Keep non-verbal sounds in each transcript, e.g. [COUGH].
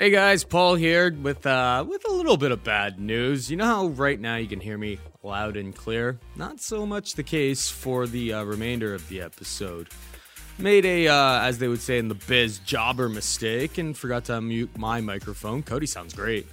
Hey guys, Paul here with uh, with a little bit of bad news. You know how right now you can hear me loud and clear? Not so much the case for the uh, remainder of the episode. Made a, uh, as they would say in the biz, jobber mistake and forgot to mute my microphone. Cody sounds great.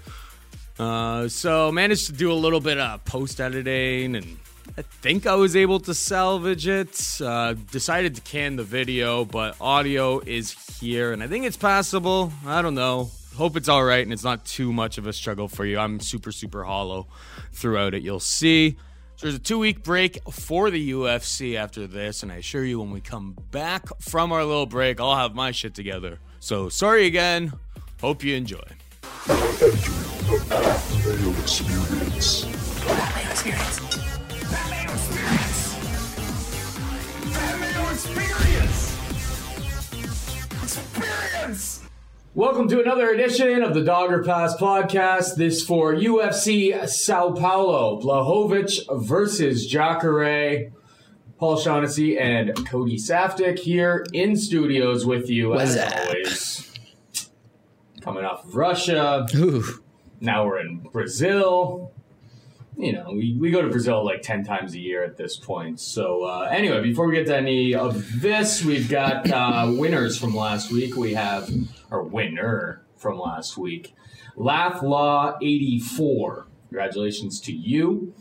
Uh, so managed to do a little bit of post editing and I think I was able to salvage it. Uh, decided to can the video, but audio is here and I think it's passable. I don't know hope it's all right and it's not too much of a struggle for you. I'm super, super hollow throughout it. You'll see. So there's a two week break for the UFC after this, and I assure you, when we come back from our little break, I'll have my shit together. So sorry again. Hope you enjoy. Experience. Experience. Experience. Mayo experience. Experience. Welcome to another edition of the Dogger Pass podcast. This for UFC Sao Paulo, Blachowicz versus Jacare. Paul Shaughnessy and Cody Saftic here in studios with you What's as up? always. Coming off of Russia. Ooh. Now we're in Brazil. You know, we, we go to Brazil like 10 times a year at this point. So, uh, anyway, before we get to any of this, we've got uh, winners from last week. We have, our winner from last week, Laugh Law 84. Congratulations to you.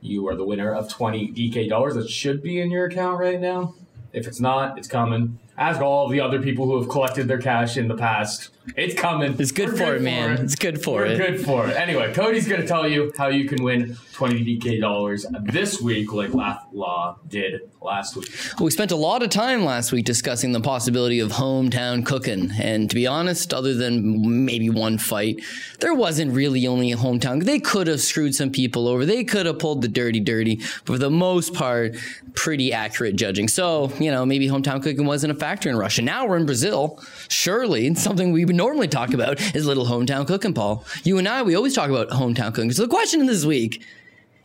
You are the winner of 20 DK dollars that should be in your account right now. If it's not, it's coming. Ask all the other people who have collected their cash in the past. It's coming. It's good We're for it, man. It's good for We're it. good for it. Anyway, Cody's going to tell you how you can win 20 DK dollars this week, like Laugh Law did last week. We spent a lot of time last week discussing the possibility of hometown cooking. And to be honest, other than maybe one fight, there wasn't really only a hometown. They could have screwed some people over. They could have pulled the dirty, dirty. But for the most part, pretty accurate judging. So, you know, maybe hometown cooking wasn't a factor in Russia. Now we're in Brazil. Surely something we would normally talk about is little hometown cooking, Paul. You and I, we always talk about hometown cooking. So the question in this week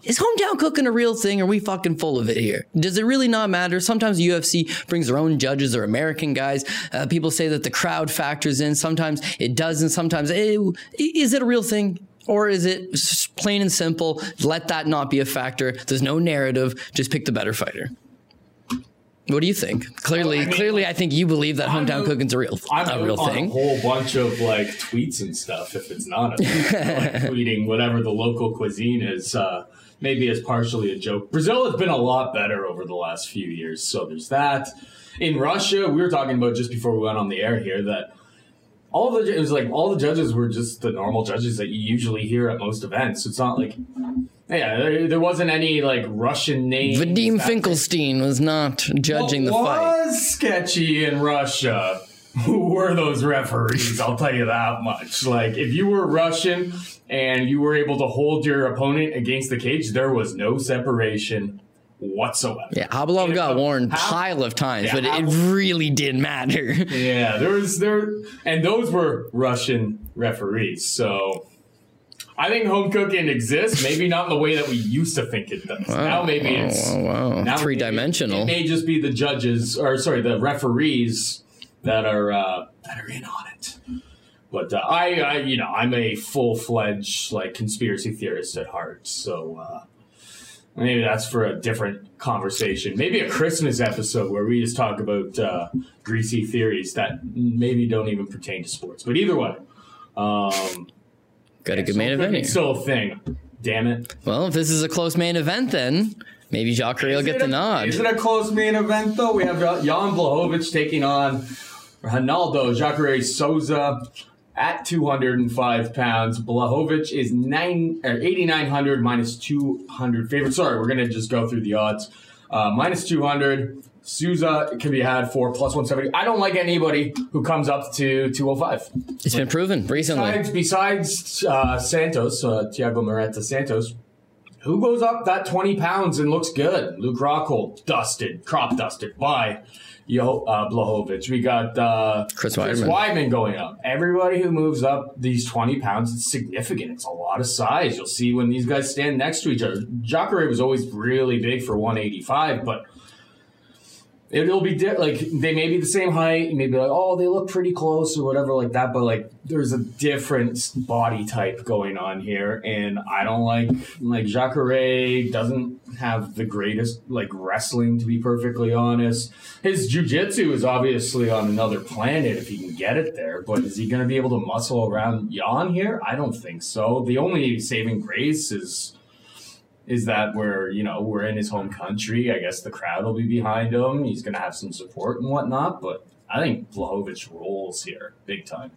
is hometown cooking a real thing? Are we fucking full of it here? Does it really not matter? Sometimes UFC brings their own judges or American guys. Uh, people say that the crowd factors in. Sometimes it doesn't. Sometimes eh, is it a real thing? Or is it plain and simple? Let that not be a factor. There's no narrative. Just pick the better fighter. What do you think? Clearly, I mean, clearly, I think you believe that I'm hometown a- cooking's a real, I'm a real on thing. a whole bunch of like tweets and stuff. If it's not a like, [LAUGHS] tweeting whatever the local cuisine is, uh, maybe as partially a joke. Brazil has been a lot better over the last few years, so there's that. In Russia, we were talking about just before we went on the air here that all the it was like all the judges were just the normal judges that you usually hear at most events. It's not like yeah, there, there wasn't any like Russian names. Vadim Finkelstein was not judging the what fight. was sketchy in Russia? Who [LAUGHS] were those referees? I'll tell you that much. Like, if you were Russian and you were able to hold your opponent against the cage, there was no separation whatsoever. Yeah, Khabilov got warned How- pile of times, Yeah, but it really didn't matter. Yeah, there was there, and those were Russian referees. So. I think home cooking exists, maybe not in the way that we used to think it does. now maybe it's Oh, wow. Now Three dimensional. It may just be the judges, or sorry, the referees that are uh, that are in on it. But uh, I, I, you know, I'm a full fledged like conspiracy theorist at heart. So uh, maybe that's for a different conversation. Maybe a Christmas episode where we just talk about uh, greasy theories that maybe don't even pertain to sports. But either way, um, Got a good main event it's still a thing. Damn it. Well, if this is a close main event, then maybe Jacare will get the a- nod. Is it a close main event though? We have Jan Blachowicz taking on Ronaldo Jacare Souza at 205 pounds. Blachowicz is nine or 8900 minus 200 favorite. Sorry, we're gonna just go through the odds. Uh, minus 200. Souza can be had for plus 170. I don't like anybody who comes up to 205. It's been proven recently. Besides, besides uh, Santos, uh, Thiago Marreta Santos, who goes up that 20 pounds and looks good? Luke Rockhold, dusted, crop dusted by Yo, uh, Blachowicz. We got uh, Chris Chris Weidman. Weidman going up. Everybody who moves up these 20 pounds, it's significant. It's a lot of size. You'll see when these guys stand next to each other. Jacare was always really big for 185, but It'll be di- like they may be the same height. You may be like, oh, they look pretty close or whatever like that. But like, there's a different body type going on here, and I don't like like Jacare doesn't have the greatest like wrestling to be perfectly honest. His jujitsu is obviously on another planet if he can get it there. But is he going to be able to muscle around Jan here? I don't think so. The only saving grace is is that we're you know we're in his home country. I guess the crowd will be behind him. He's going to have some support and whatnot. But I think Blachowicz rolls here big time.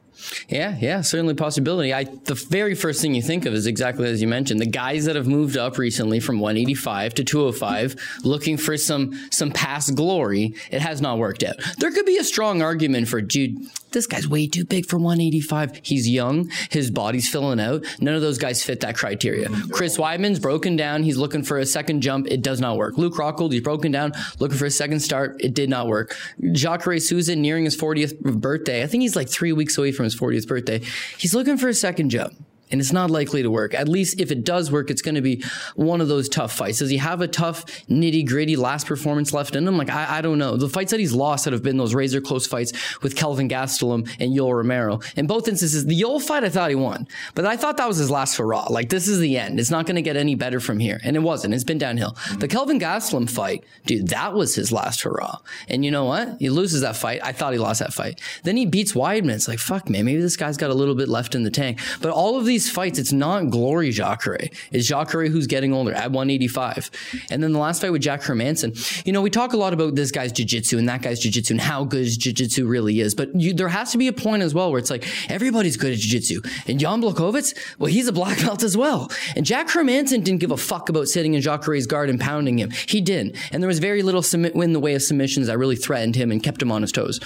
Yeah, yeah, certainly possibility. I the very first thing you think of is exactly as you mentioned, the guys that have moved up recently from 185 to 205, looking for some some past glory. It has not worked out. There could be a strong argument for dude. This guy's way too big for 185. He's young. His body's filling out. None of those guys fit that criteria. Chris Weidman's broken down. He's looking for a second jump. It does not work. Luke Rockhold, he's broken down, looking for a second start. It did not work. Jacare Souza nearing his 40th birthday. I think he's like three weeks away from his 40th birthday. He's looking for a second jump. And it's not likely to work. At least if it does work, it's going to be one of those tough fights. Does he have a tough, nitty gritty last performance left in him? Like, I, I don't know. The fights that he's lost that have been those razor close fights with Kelvin Gastelum and Yoel Romero. In both instances, the Yoel fight, I thought he won. But I thought that was his last hurrah. Like, this is the end. It's not going to get any better from here. And it wasn't. It's been downhill. The Kelvin Gastelum fight, dude, that was his last hurrah. And you know what? He loses that fight. I thought he lost that fight. Then he beats Weidman. It's like, fuck, man, maybe this guy's got a little bit left in the tank. But all of these fights, it's not glory Jacare. It's Jacare who's getting older at 185. And then the last fight with Jack Hermansson, you know, we talk a lot about this guy's jiu-jitsu and that guy's jiu-jitsu and how good jiu-jitsu really is. But you, there has to be a point as well where it's like everybody's good at jiu-jitsu. And Jan Blachowicz, well, he's a black belt as well. And Jack Hermansson didn't give a fuck about sitting in Jacare's guard and pounding him. He didn't. And there was very little submit in the way of submissions that really threatened him and kept him on his toes.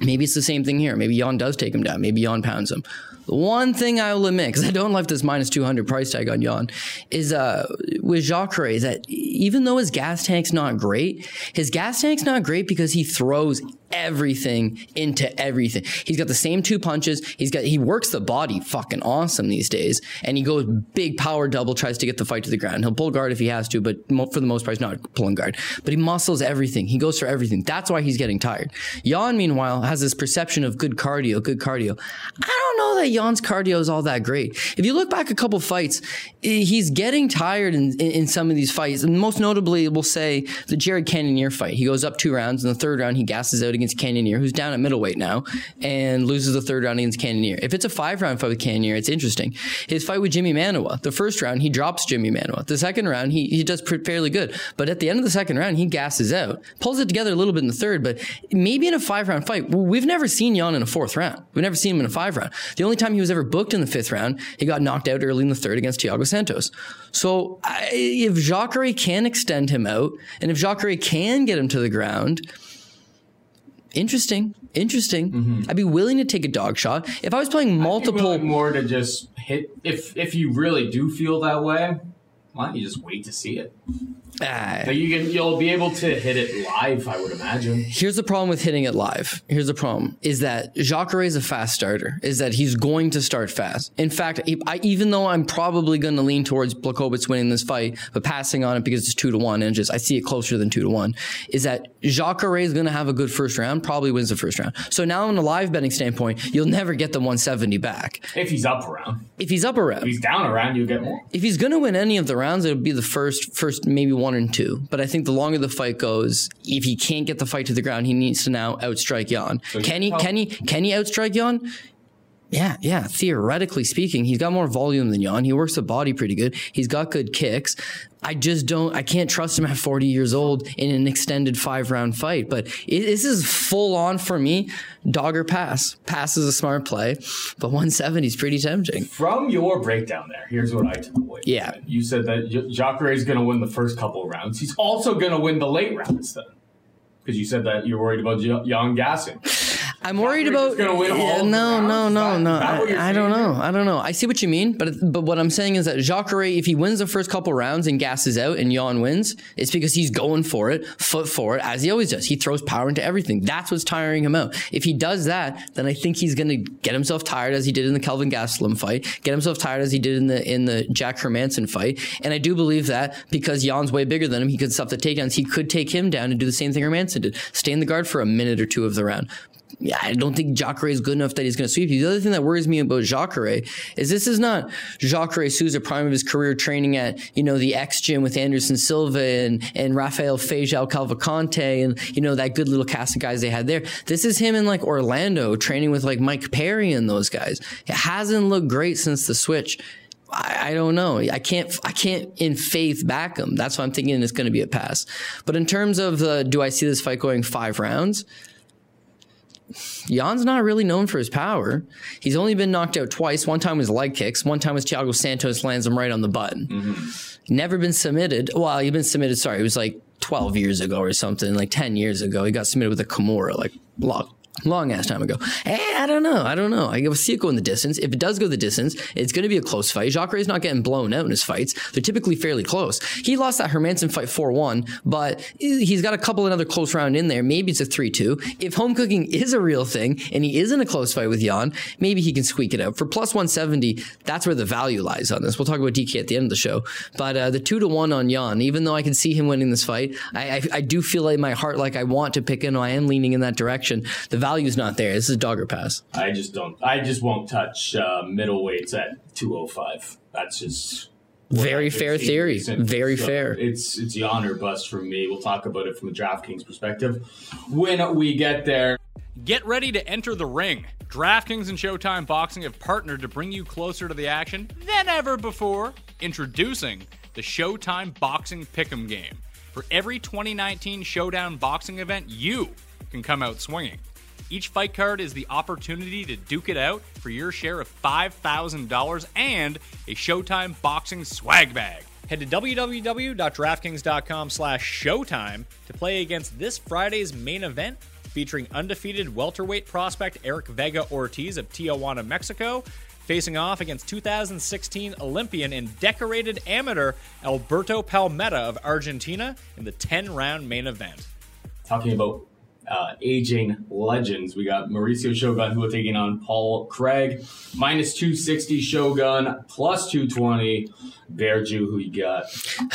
Maybe it's the same thing here. Maybe Jan does take him down. Maybe Jan pounds him. The one thing I will admit, because I don't like this minus 200 price tag on Jan, is uh, with Jacare, that even though his gas tank's not great, his gas tank's not great because he throws everything into everything. He's got the same two punches. He's got, he works the body fucking awesome these days. And he goes big power double, tries to get the fight to the ground. He'll pull guard if he has to, but for the most part, he's not pulling guard. But he muscles everything. He goes for everything. That's why he's getting tired. Jan, meanwhile, has this perception of good cardio, good cardio. I don't know that Jan's cardio is all that great. If you look back a couple fights, he's getting tired in, in, in some of these fights. And most notably, we'll say the Jared Cannonier fight. He goes up two rounds. In the third round, he gasses out against Cannonier, who's down at middleweight now, and loses the third round against Cannonier. If it's a five round fight with Cannonier, it's interesting. His fight with Jimmy Manuwa, the first round, he drops Jimmy Manuwa. The second round, he, he does fairly good. But at the end of the second round, he gasses out, pulls it together a little bit in the third, but maybe in a five round fight, we've never seen Jan in a fourth round. We've never seen him in a five round. The only time he was ever booked in the fifth round, he got knocked out early in the third against Thiago Santos. So I, if Jacare can extend him out, and if Jacare can get him to the ground, interesting, interesting. Mm-hmm. I'd be willing to take a dog shot. If I was playing multiple, more to just hit if if you really do feel that way. Why don't you just wait to see it? Ah, But you can you'll be able to hit it live, I would imagine. Here's the problem with hitting it live. Here's the problem is that Jacare is a fast starter, is that he's going to start fast. In fact, I, even though I'm probably going to lean towards Blachowicz winning this fight, but passing on it because it's two to one and just I see it closer than two to one, is that Jacare is going to have a good first round, probably wins the first round. So now on a live betting standpoint, you'll never get the 170 back. If he's up around. If he's up around, If he's down around, you'll get more. if he's going to win any of the rounds, it'll be the first, first maybe one and two. But I think the longer the fight goes, if he can't get the fight to the ground, he needs to now outstrike Jan. Can he? Can he? Can he outstrike Jan? Yeah, yeah. Theoretically speaking, he's got more volume than Jan. He works the body pretty good. He's got good kicks. I just don't. I can't trust him at 40 years old in an extended five round fight. But it, this is full on for me. Dogger pass. Pass is a smart play, but 170 is pretty tempting. From your breakdown there, here's what I took away. Yeah. You said that Jacare is going to win the first couple of rounds. He's also going to win the late rounds then. Because you said that you're worried about Jan gassing. I'm worried Jacare's about. gonna win Yeah, the no, no, rounds? no, no. that what you're I, I don't know. I don't know. I see what you mean, but but what I'm saying is that Jacare, if he wins the first couple rounds and gasses out and Jan wins, it's because he's going for it, foot forward, as he always does. He throws power into everything. That's what's tiring him out. If he does that, then I think he's going to get himself tired as he did in the Kelvin Gastelum fight, get himself tired as he did in the in the Jack Hermansson fight, and I do believe that because Jan's way bigger than him, he could stop the takedowns. He could take him down and do the same thing Hermansson did, stay in the guard for a minute or two of the round yeah, I don't think Jacare is good enough that he's going to sweep you. The other thing that worries me about Jacare is this is not Jacare Souza prime of his career training at, you know, the X gym with Anderson Silva and, and Rafael Feijão Cavalcante and, you know, that good little cast of guys they had there. This is him in like Orlando training with like Mike Perry and those guys. It hasn't looked great since the switch. I, I don't know. I can't. I can't in faith back him. That's why I'm thinking it's going to be a pass. But in terms of the, do I see this fight going five rounds? Jan's not really known for his power. He's only been knocked out twice. One time was leg kicks. One time was Thiago Santos lands him right on the button. Mm-hmm. Never been submitted. Well, he's been submitted. Sorry, it was like 12 years ago or something, like 10 years ago. He got submitted with a Kimura, like long, long ass time ago. Eh, I don't know. I don't know. I see it go in the distance. If it does go the distance, it's going to be a close fight. Jacare is not getting blown out in his fights. They're typically fairly close. He lost that Hermansson fight 4-1, but he's got a couple another close round in there. Maybe it's a 3-2. If home cooking is a real thing and he is in a close fight with Jan, maybe he can squeak it out. For plus 170, that's where the value lies on this. We'll talk about DK at the end of the show. But uh, the 2 to 1 on Jan, even though I can see him winning this fight, I, I, I do feel in my heart like I want to pick him. I am leaning in that direction. The value's not there. This is a dogger pass. I just don't. I just won't touch uh, middleweights at 205. That's just Very fair seeing theory. Very So fair. It's it's yawn or bust for me. We'll talk about it from a DraftKings perspective when we get there. Get ready to enter the ring. DraftKings and Showtime Boxing have partnered to bring you closer to the action than ever before. Introducing the Showtime Boxing Pick'em game. For every 2019 Showdown boxing event, you can come out swinging. Each fight card is the opportunity to duke it out for your share of $5,000 and a Showtime Boxing swag bag. Head to www.draftkings.com slash showtime to play against this Friday's main event featuring undefeated welterweight prospect Eric Vega Ortiz of Tijuana, Mexico, facing off against 2016 Olympian and decorated amateur Alberto Palmetta of Argentina in the 10 round main event. Talking about uh, aging legends, we got Mauricio Shogun who are taking on Paul Craig, minus 260 Shogun, plus 220. Verju, who you got? [SIGHS]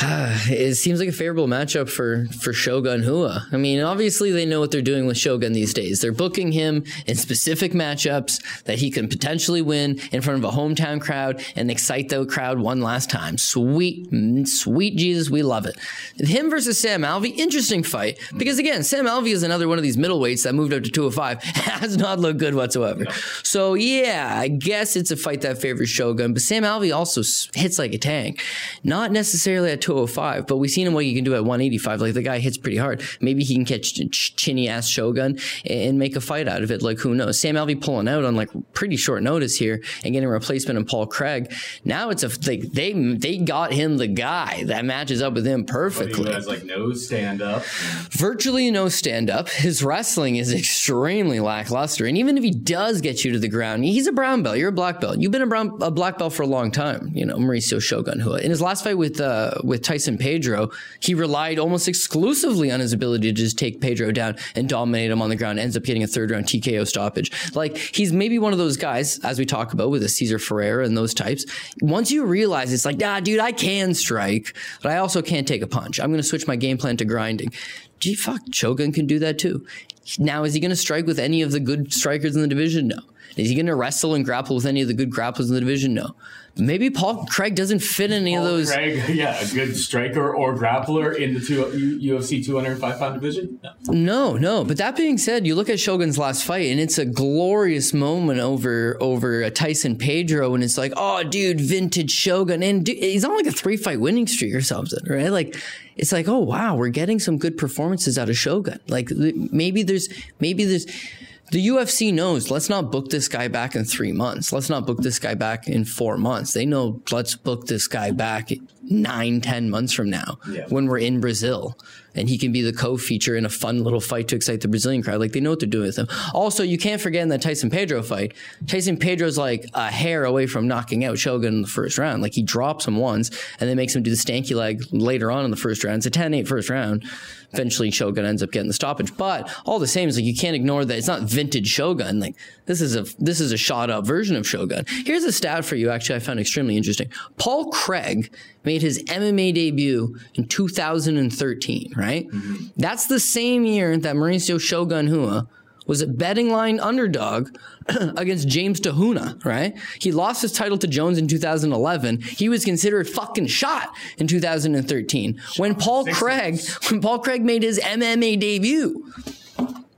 it seems like a favorable matchup for for Shogun Hua. I mean, obviously they know what they're doing with Shogun these days. They're booking him in specific matchups that he can potentially win in front of a hometown crowd and excite the crowd one last time. Sweet, mm, sweet Jesus, we love it. Him versus Sam Alvey, interesting fight because again, Sam Alvey is another one of these middleweights that moved up to 205 [LAUGHS] has not looked good whatsoever. So yeah, I guess it's a fight that favors Shogun, but Sam Alvey also hits like a tank. Not necessarily at 205, but we've seen him what he can do at 185. Like the guy hits pretty hard. Maybe he can catch ch- ch- chinny ass Shogun and make a fight out of it. Like who knows? Sam Alvey pulling out on like pretty short notice here and getting a replacement in Paul Craig. Now it's a like they they got him the guy that matches up with him perfectly has like no stand up? virtually no stand up. His wrestling is [LAUGHS] extremely lackluster. And even if he does get you to the ground, he's a brown belt. You're a black belt. You've been a brown a black belt for a long time. You know, Mauricio Shogun Hua. In his last fight with uh, with Tyson Pedro, he relied almost exclusively on his ability to just take Pedro down and dominate him on the ground. Ends up getting a third round TKO stoppage. Like he's maybe one of those guys, as we talk about with a Cezar Ferreira and those types. Once you realize it's like, nah, dude, I can strike, but I also can't take a punch. I'm going to switch my game plan to grinding. Gee, fuck, Shogun can do that too. Now, is he going to strike with any of the good strikers in the division? No. Is he going to wrestle and grapple with any of the good grapplers in the division? No. Maybe Paul Craig doesn't fit any of those. Craig, [LAUGHS] yeah, a good striker or grappler in the two, UFC 205 pound division. No. No, no. But that being said, you look at Shogun's last fight, and it's a glorious moment over over a Tyson Pedro, and it's like, oh, dude, vintage Shogun, and dude, he's on like a three fight winning streak or something, right? Like, it's like, oh wow, we're getting some good performances out of Shogun. Like, maybe there's maybe there's. The UFC knows, let's not book this guy back in three months. Let's not book this guy back in four months. They know, let's book this guy back nine, ten months from now Yeah. when we're in Brazil and he can be the co-feature in a fun little fight to excite the Brazilian crowd. Like they know what they're doing with him. Also, you can't forget in that Tyson Pedro fight, Tyson Pedro's like a hair away from knocking out Shogun in the first round. Like he drops him once and then makes him do the stanky leg later on in the first round. It's a 10-8 first round. Eventually Shogun ends up getting the stoppage. But all the same, it's like you can't ignore that it's not vintage Shogun. Like this is a this is a shot up version of Shogun. Here's a stat for you, actually, I found extremely interesting. Paul Craig made his MMA debut in 2013, right? That's the same year that Mauricio Shogun Hua was a betting line underdog [CLEARS THROAT] against James Te Huna, right? He lost his title to Jones in 2011. He was considered fucking shot in 2013 when Paul Craig [LAUGHS] when Paul Craig made his MMA debut.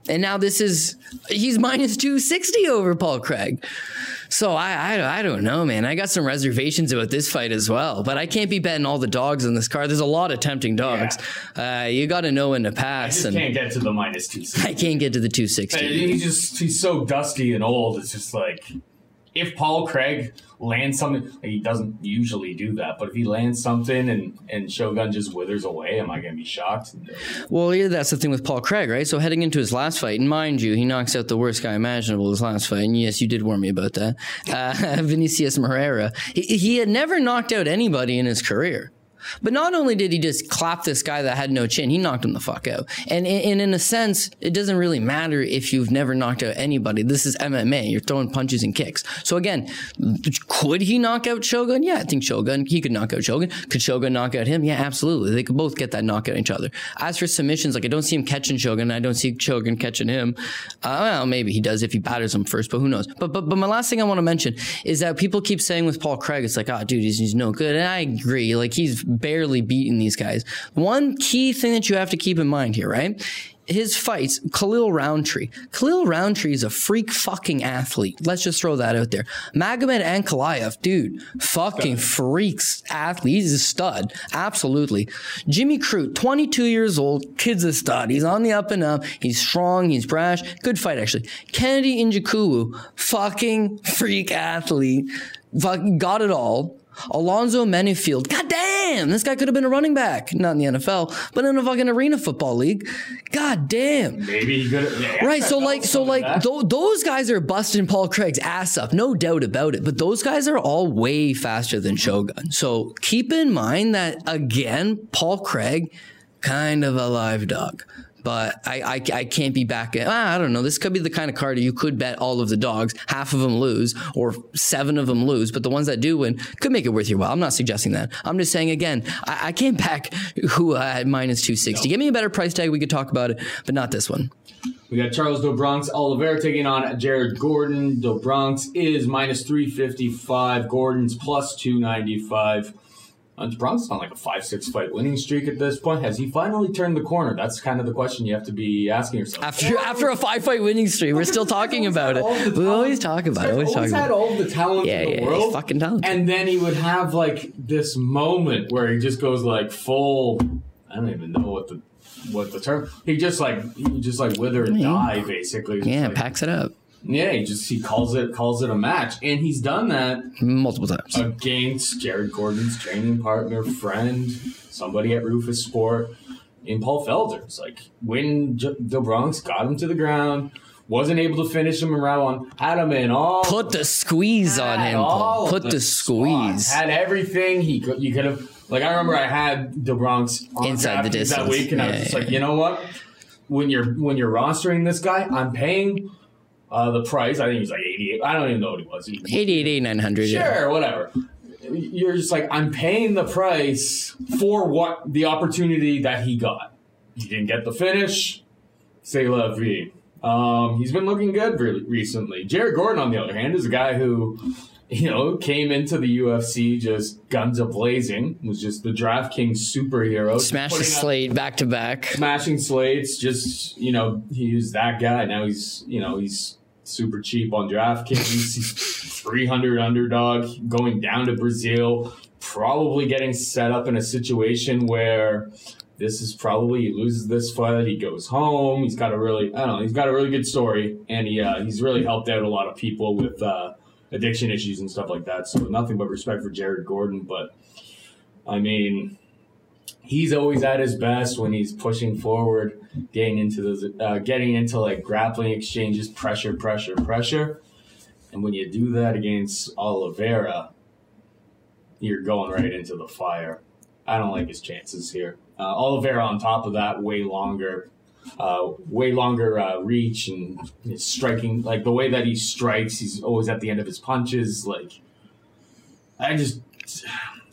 And now this is he's minus 260 over Paul Craig. So I, I I don't know, man. I got some reservations about this fight as well, but I can't be betting all the dogs in this card. There's a lot of tempting dogs. Uh, you got to know when to pass, Just and can't get to the minus two. I can't get to the 260. He's just he's so dusty and old. It's just like if Paul Craig lands something, he doesn't usually do that, but if he lands something and and Shogun just withers away, am I gonna be shocked? Well, yeah, that's the thing with Paul Craig, right? So heading into his last fight, and mind you, he knocks out the worst guy imaginable his last fight. And yes, you did warn me about that. Uh, [LAUGHS] Vinicius Moreira. He, he had never knocked out anybody in his career. But not only did he just clap this guy that had no chin, he knocked him the fuck out. And, and in a sense, it doesn't really matter if you've never knocked out anybody. This is MMA. You're throwing punches and kicks. So again, could he knock out Shogun? Yeah, I think Shogun, he could knock out Shogun. Could Shogun knock out him? Yeah, absolutely. They could both get that knock knockout each other. As for submissions, like I don't see him catching Shogun. I don't see Shogun catching him. Uh, well, maybe he does if he batters him first, but who knows? But, but, but my last thing I want to mention is that people keep saying with Paul Craig, it's like, ah, dude, he's, he's no good. And I agree. Like he's barely beating these guys. One key thing that you have to keep in mind here, right? His fights, Khalil Rountree. Khalil Rountree is a freak fucking athlete. Let's just throw that out there. Magomed Ankalaev, dude, fucking freaks athlete. He's a stud. Absolutely. Jimmy Crute, 22 years old, kid's a stud. He's on the up and up. He's strong. He's brash. Good fight, actually. Kennedy Njoku, fucking freak athlete. Fucking got it all. Alonzo Menifield. God damn, this guy could have been a running back. Not in the NFL, but in a fucking arena football league. God damn. Maybe he could. Yeah, Right, so like, so like, th- those guys are busting Paul Craig's ass up, no doubt about it. But those guys are all way faster than Shogun. So keep in mind that again, Paul Craig, kind of a live dog. But I, I, I can't be back at, ah, I don't know. This could be the kind of card you could bet all of the dogs, half of them lose, or seven of them lose. But the ones that do win could make it worth your while. I'm not suggesting that. I'm just saying again, I, I can't back who uh, at minus 260. Give me a better price tag. We could talk about it, but not this one. We got Charles Do Bronx Oliveira taking on Jared Gordon. Do Bronx is minus 355. Gordon's plus 295. Uh, Do Bronx on like a 5 6 fight winning streak at this point. Has he finally turned the corner? That's kind of the question you have to be asking yourself. After after a five fight winning streak, we're still talking about it. We always talk about it. Always always had all the talent Yeah, in the yeah, world. fucking talented. And then he would have like this moment where he just goes like full. I don't even know what the what the term. He just like he just like wither and Yeah. die basically. Just Yeah, like- packs it up yeah, he just he calls it calls it a match, and he's done that multiple times. against Jared Gordon's training partner, friend, somebody at Roufusport, in Paul Felder. It's like when J- the Bronx got him to the ground, wasn't able to finish him in round one, had him in all. Put the squeeze on him, Paul. Put the, spots, squeeze. had everything he could. You could have like I remember I had the Bronx Inside the distance. that week, and I was just yeah, like, yeah. you know what? When you're when you're rostering this guy, I'm paying uh, the price. I think he was like 88. I don't even know what he was. He- 88, 900. yeah. Sure, whatever. You're just like, I'm paying the price for what the opportunity that he got. He didn't get the finish. Say la vie. Um, he's been looking good re- recently. Jared Gordon, on the other hand, is a guy who, you know, came into the UFC just guns a blazing. Was just the DraftKings superhero. Smash the slate back to back. smashing slates. Just you know, he was that guy. Now he's you know he's super cheap on DraftKings. he's three hundred underdog going down to Brazil. Probably getting set up in a situation where this is probably he loses this fight. He goes home. He's got a really I don't know. He's got a really good story, and he uh, he's really helped out a lot of people with uh, addiction issues and stuff like that. So nothing but respect for Jared Gordon, but. I mean, he's always at his best when he's pushing forward, getting into those, uh, getting into like grappling exchanges, pressure, pressure, pressure. And when you do that against Oliveira, you're going right into the fire. I don't like his chances here. Uh, Oliveira, on top of that, way longer, uh, way longer uh, reach and his striking. Like the way that he strikes, he's always at the end of his punches. Like I just.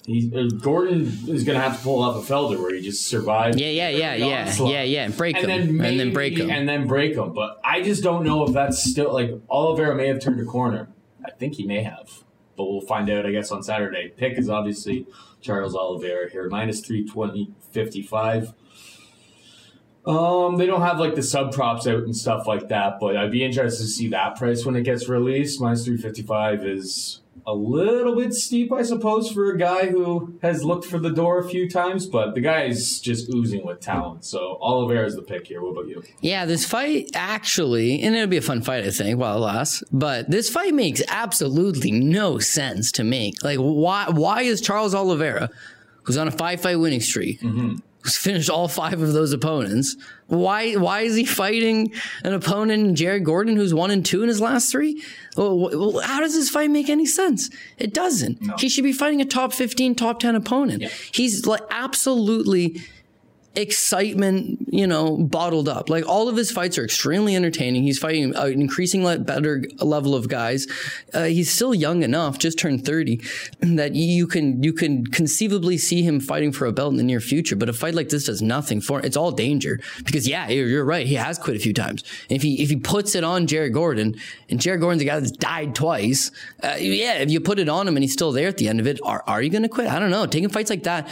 He, uh, Gordon is going to have to pull off a Felder where he just survives. Yeah, yeah, yeah, yeah, yeah, yeah, and break and him, then and then break him. and then break him. But I just don't know if that's still like Oliveira may have turned a corner. I think he may have, but we'll find out. I guess on Saturday. Pick is obviously Charles Oliveira here, minus three twenty fifty five. Um, they don't have like the sub props out and stuff like that, but I'd be interested to see that price when it gets released. Minus three fifty five is a little bit steep, I suppose, for a guy who has looked for the door a few times, but the guy is just oozing with talent. So Oliveira is the pick here. What about you? Yeah, this fight actually, and it'll be a fun fight, I think, while it lasts. But this fight makes absolutely no sense to make. Like, why? Why is Charles Oliveira, who's on a five-fight winning streak, [LAUGHS] who's finished all five of those opponents, why? Why is he fighting an opponent, Jared Gordon, who's one and two in his last three? Well, how does this fight make any sense? It doesn't. He should be fighting a top fifteen, top ten opponent. He's like absolutely excitement, you know, bottled up. Like all of his fights are extremely entertaining. He's fighting an increasingly better level of guys. Uh, he's still young enough, just turned 30, [CLEARS THROAT] that you can you can conceivably see him fighting for a belt in the near future. But a fight like this does nothing for It's all danger because yeah, you're, you're right. He has quit a few times. If he if he puts it on Jared Gordon, and Jared Gordon's a guy that's died twice, uh, yeah, if you put it on him and he's still there at the end of it, are are you going to quit? I don't know. Taking fights like that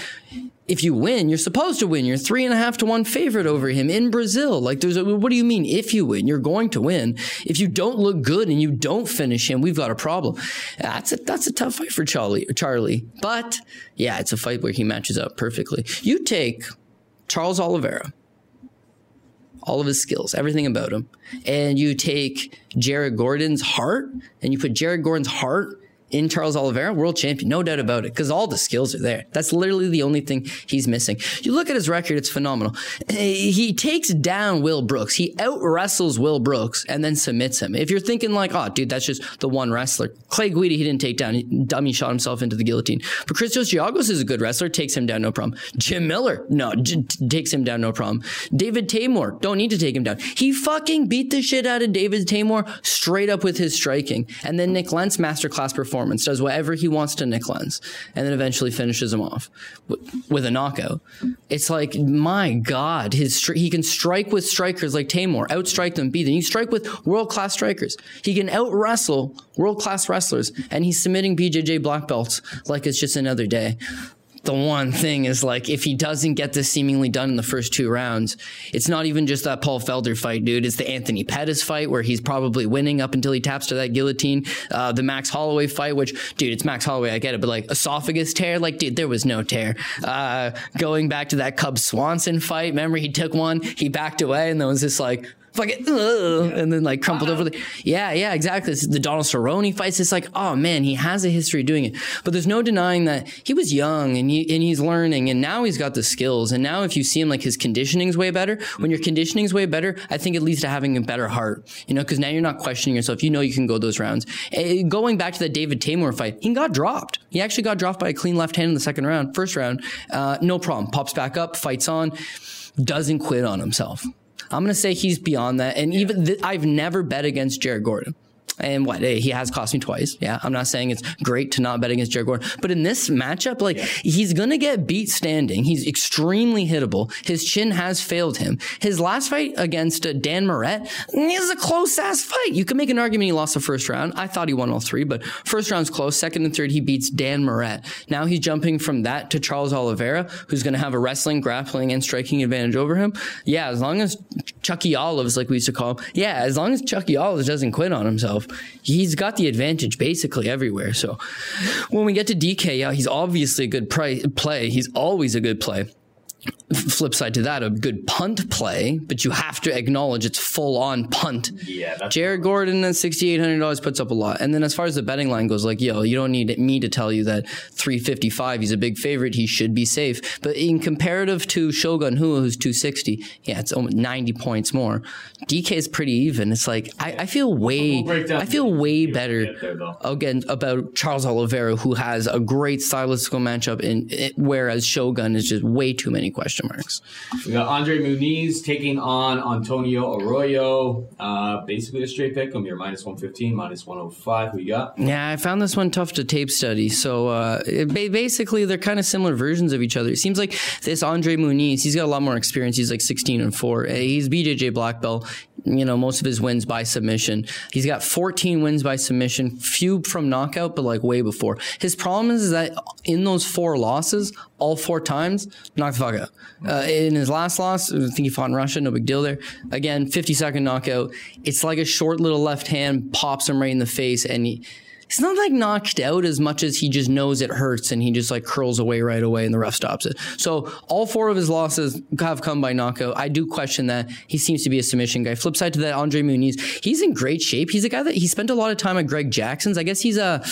if you win, you're supposed to win. You're three and a half to one favorite over him in Brazil. Like, there's a, what do you mean if you win? You're going to win. If you don't look good and you don't finish him, we've got a problem. That's a, that's a tough fight for Charlie, Charlie. But yeah, it's a fight where he matches up perfectly. You take Charles Oliveira, all of his skills, everything about him, and you take Jared Gordon's heart and you put Jared Gordon's heart in Charles Oliveira, world champion, no doubt about it, because all the skills are there. That's literally the only thing he's missing. You look at his record, it's phenomenal. Eh, he takes down Will Brooks. He out wrestles Will Brooks and then submits him. If you're thinking like, oh, dude, that's just the one wrestler. Clay Guida, he didn't take down. He dummy shot himself into the guillotine. But Christos Giagos is a good wrestler, takes him down, no problem. Jim Miller, no, j- takes him down, no problem. David Teymur, don't need to take him down. He fucking beat the shit out of David Teymur straight up with his striking. And then Nick Lentz, masterclass performance, does whatever he wants to Nick Lentz, and then eventually finishes him off with, a knockout. It's like, my God, his stri- he can strike with strikers like Teymur, outstrike them, beat them. He strike with world class strikers. He can out wrestle world class wrestlers, and he's submitting BJJ black belts like it's just another day the one thing is like if he doesn't get this seemingly done in the first two rounds, it's not even just that Paul Felder fight, dude. It's the Anthony Pettis fight where he's probably winning up until he taps to that guillotine. Uh, the Max Holloway fight, which, dude, it's Max Holloway, I get it, but like esophagus tear, like, dude, there was no tear. Uh, going back to that Cub Swanson fight, remember he took one, he backed away, and there was this like fucking, and then like crumpled over the, yeah, yeah, exactly. The Donald Cerrone fights. It's like, oh man, he has a history of doing it, but there's no denying that he was young and he, and he's learning and now he's got the skills. And now if you see him like his conditioning's way better, when your conditioning's way better, I think it leads to having a better heart, you know, cause now you're not questioning yourself. You know, you can go those rounds. Eh, going back to that David Teymur fight, he got dropped. He actually got dropped by a clean left hand in the second round, first round. Uh, no problem. Pops back up, fights on, doesn't quit on himself. I'm going to say he's beyond that. And even th- I've never bet against Jared Gordon. And what he has cost me twice. Yeah, I'm not saying it's great to not bet against Jared Gordon, but in this matchup, like he's gonna get beat standing. He's extremely hittable. His chin has failed him. His last fight against uh, Dan Moret is a close ass fight. You can make an argument he lost the first round. I thought he won all three, but first round's close. Second and third, he beats Dan Moret. Now he's jumping from that to Charles Oliveira, who's gonna have a wrestling, grappling, and striking advantage over him. Yeah, as long as Chucky Olives, like we used to call him, yeah, as long as Chucky Olives doesn't quit on himself, he's got the advantage basically everywhere. So when we get to DK, yeah, he's obviously a good play. He's always a good play. Flip side to that, a good punt play, but you have to acknowledge it's full on punt. Yeah, Jared Gordon at sixty eight hundred dollars puts up a lot. And then as far as the betting line goes, like yo, you don't need me to tell you that three fifty five. He's a big favorite. He should be safe. But in comparative to Shogun Hua, who's two sixty, yeah, it's almost ninety points more. DK is pretty even. It's like I, I feel way, We'll I feel way better there, again about Charles Oliveira, who has a great stylistical matchup, in it, whereas Shogun is just way too many question marks. We got Andre Muniz taking on Antonio Arroyo. Uh, basically a straight pick. I'm here minus 115, minus 105. Who you got? Yeah, I found this one tough to tape study. So uh, it, basically, they're kind of similar versions of each other. It seems like this Andre Muniz, he's got a lot more experience. He's like 16 and 4. Uh, He's BJJ black belt. You know, most of his wins by submission. He's got 14 wins by submission, few from knockout, but like way before. His problem is that in those four losses, all four times, knocked the fuck out. Uh, in his last loss, I think he fought in Russia, no big deal there. Again, 50 second knockout. It's like a short little left hand pops him right in the face, and he, he's not like knocked out as much as he just knows it hurts and he just like curls away right away and the ref stops it. So all four of his losses have come by knockout. I do question that. He seems to be a submission guy. Flip side to that, Andre Muniz, he's in great shape. He's a guy that he spent a lot of time at Greg Jackson's. I guess he's a,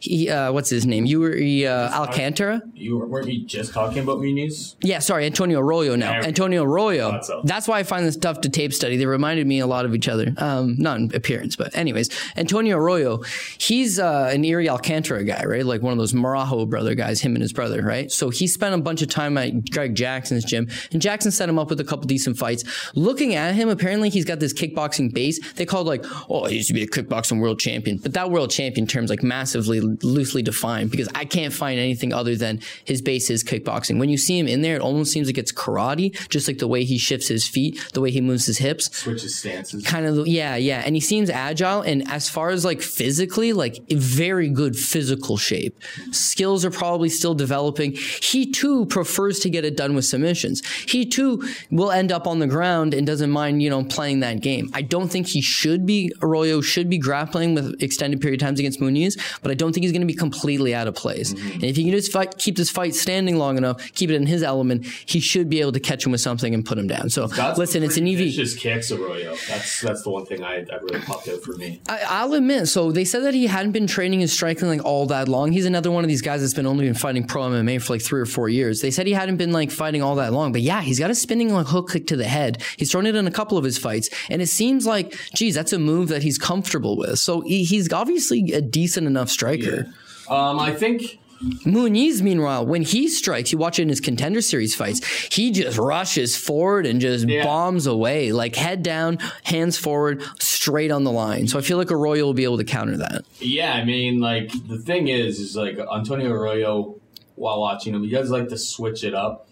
he, uh, what's his name? You were uh, Alcantara? You weren't you just talking about Muniz? Yeah, sorry, Antonio Arroyo now. Antonio Arroyo. So. That's why I find this tough to tape study. They reminded me a lot of each other. Um, not in appearance, but anyways, Antonio Arroyo, he's uh, Uh, an Iuri Alcantara guy, right? Like one of those Marajo brother guys, him and his brother, right? So he spent a bunch of time at Greg Jackson's gym, and Jackson set him up with a couple decent fights. Looking at him, apparently he's got this kickboxing base. They called like, oh, he used to be a kickboxing world champion, but that world champion term's like massively loosely defined because I can't find anything other than his base is kickboxing. When you see him in there, it almost seems like it's karate, just like the way he shifts his feet, the way he moves his hips Switches stances. kind of yeah yeah and he seems agile and as far as like physically like very good physical shape. Skills are probably still developing. He too prefers to get it done with submissions. He too will end up on the ground and doesn't mind you know playing that game. I don't think he should be arroyo should be grappling with extended period of times against muniz but i don't think he's going to be completely out of place. Mm-hmm. And if he can just fight keep this fight standing long enough keep it in his element he should be able to catch him with something and put him down. So some listen it's an ev Vicious kicks, Arroyo. That's that's the one thing I that really popped out for me. I, I'll admit. So they said that he hadn't been training his striking like all that long. He's another one of these guys that's been only been fighting pro MMA for like three or four years. They said he hadn't been like fighting all that long, but yeah, he's got a spinning like hook kick to the head. He's thrown it in a couple of his fights, and it seems like, geez, that's a move that he's comfortable with. So he, he's obviously a decent enough striker. Um, I think Muniz, meanwhile, when he strikes, you watch it in his contender series fights, he just rushes forward and just Yeah. bombs away, like head down, hands forward, straight on the line. So I feel like Arroyo will be able to counter that. Yeah, I mean, like the thing is, is like Antonio Arroyo. While watching him, he does like to switch it up.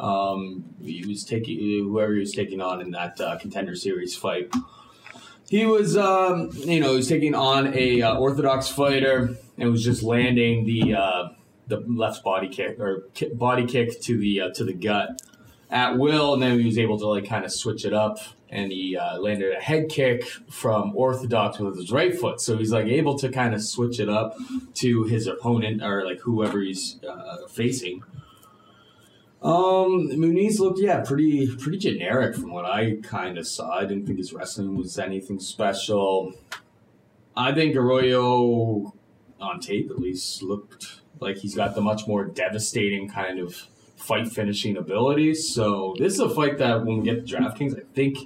Um, he was taking whoever he was taking on in that uh, contender series fight. He was, um, you know, he was taking on a uh, orthodox fighter and was just landing the uh, the left body kick or body kick to the uh, to the gut at will, and then he was able to like kind of switch it up, and he uh, landed a head kick from orthodox with his right foot. So he's like able to kind of switch it up to his opponent or like whoever he's uh, facing. Um, Muniz looked yeah pretty pretty generic from what I kind of saw. I didn't think his wrestling was anything special. I think Arroyo on tape at least looked like he's got the much more devastating kind of fight finishing ability. So this is a fight that when we get to DraftKings, I think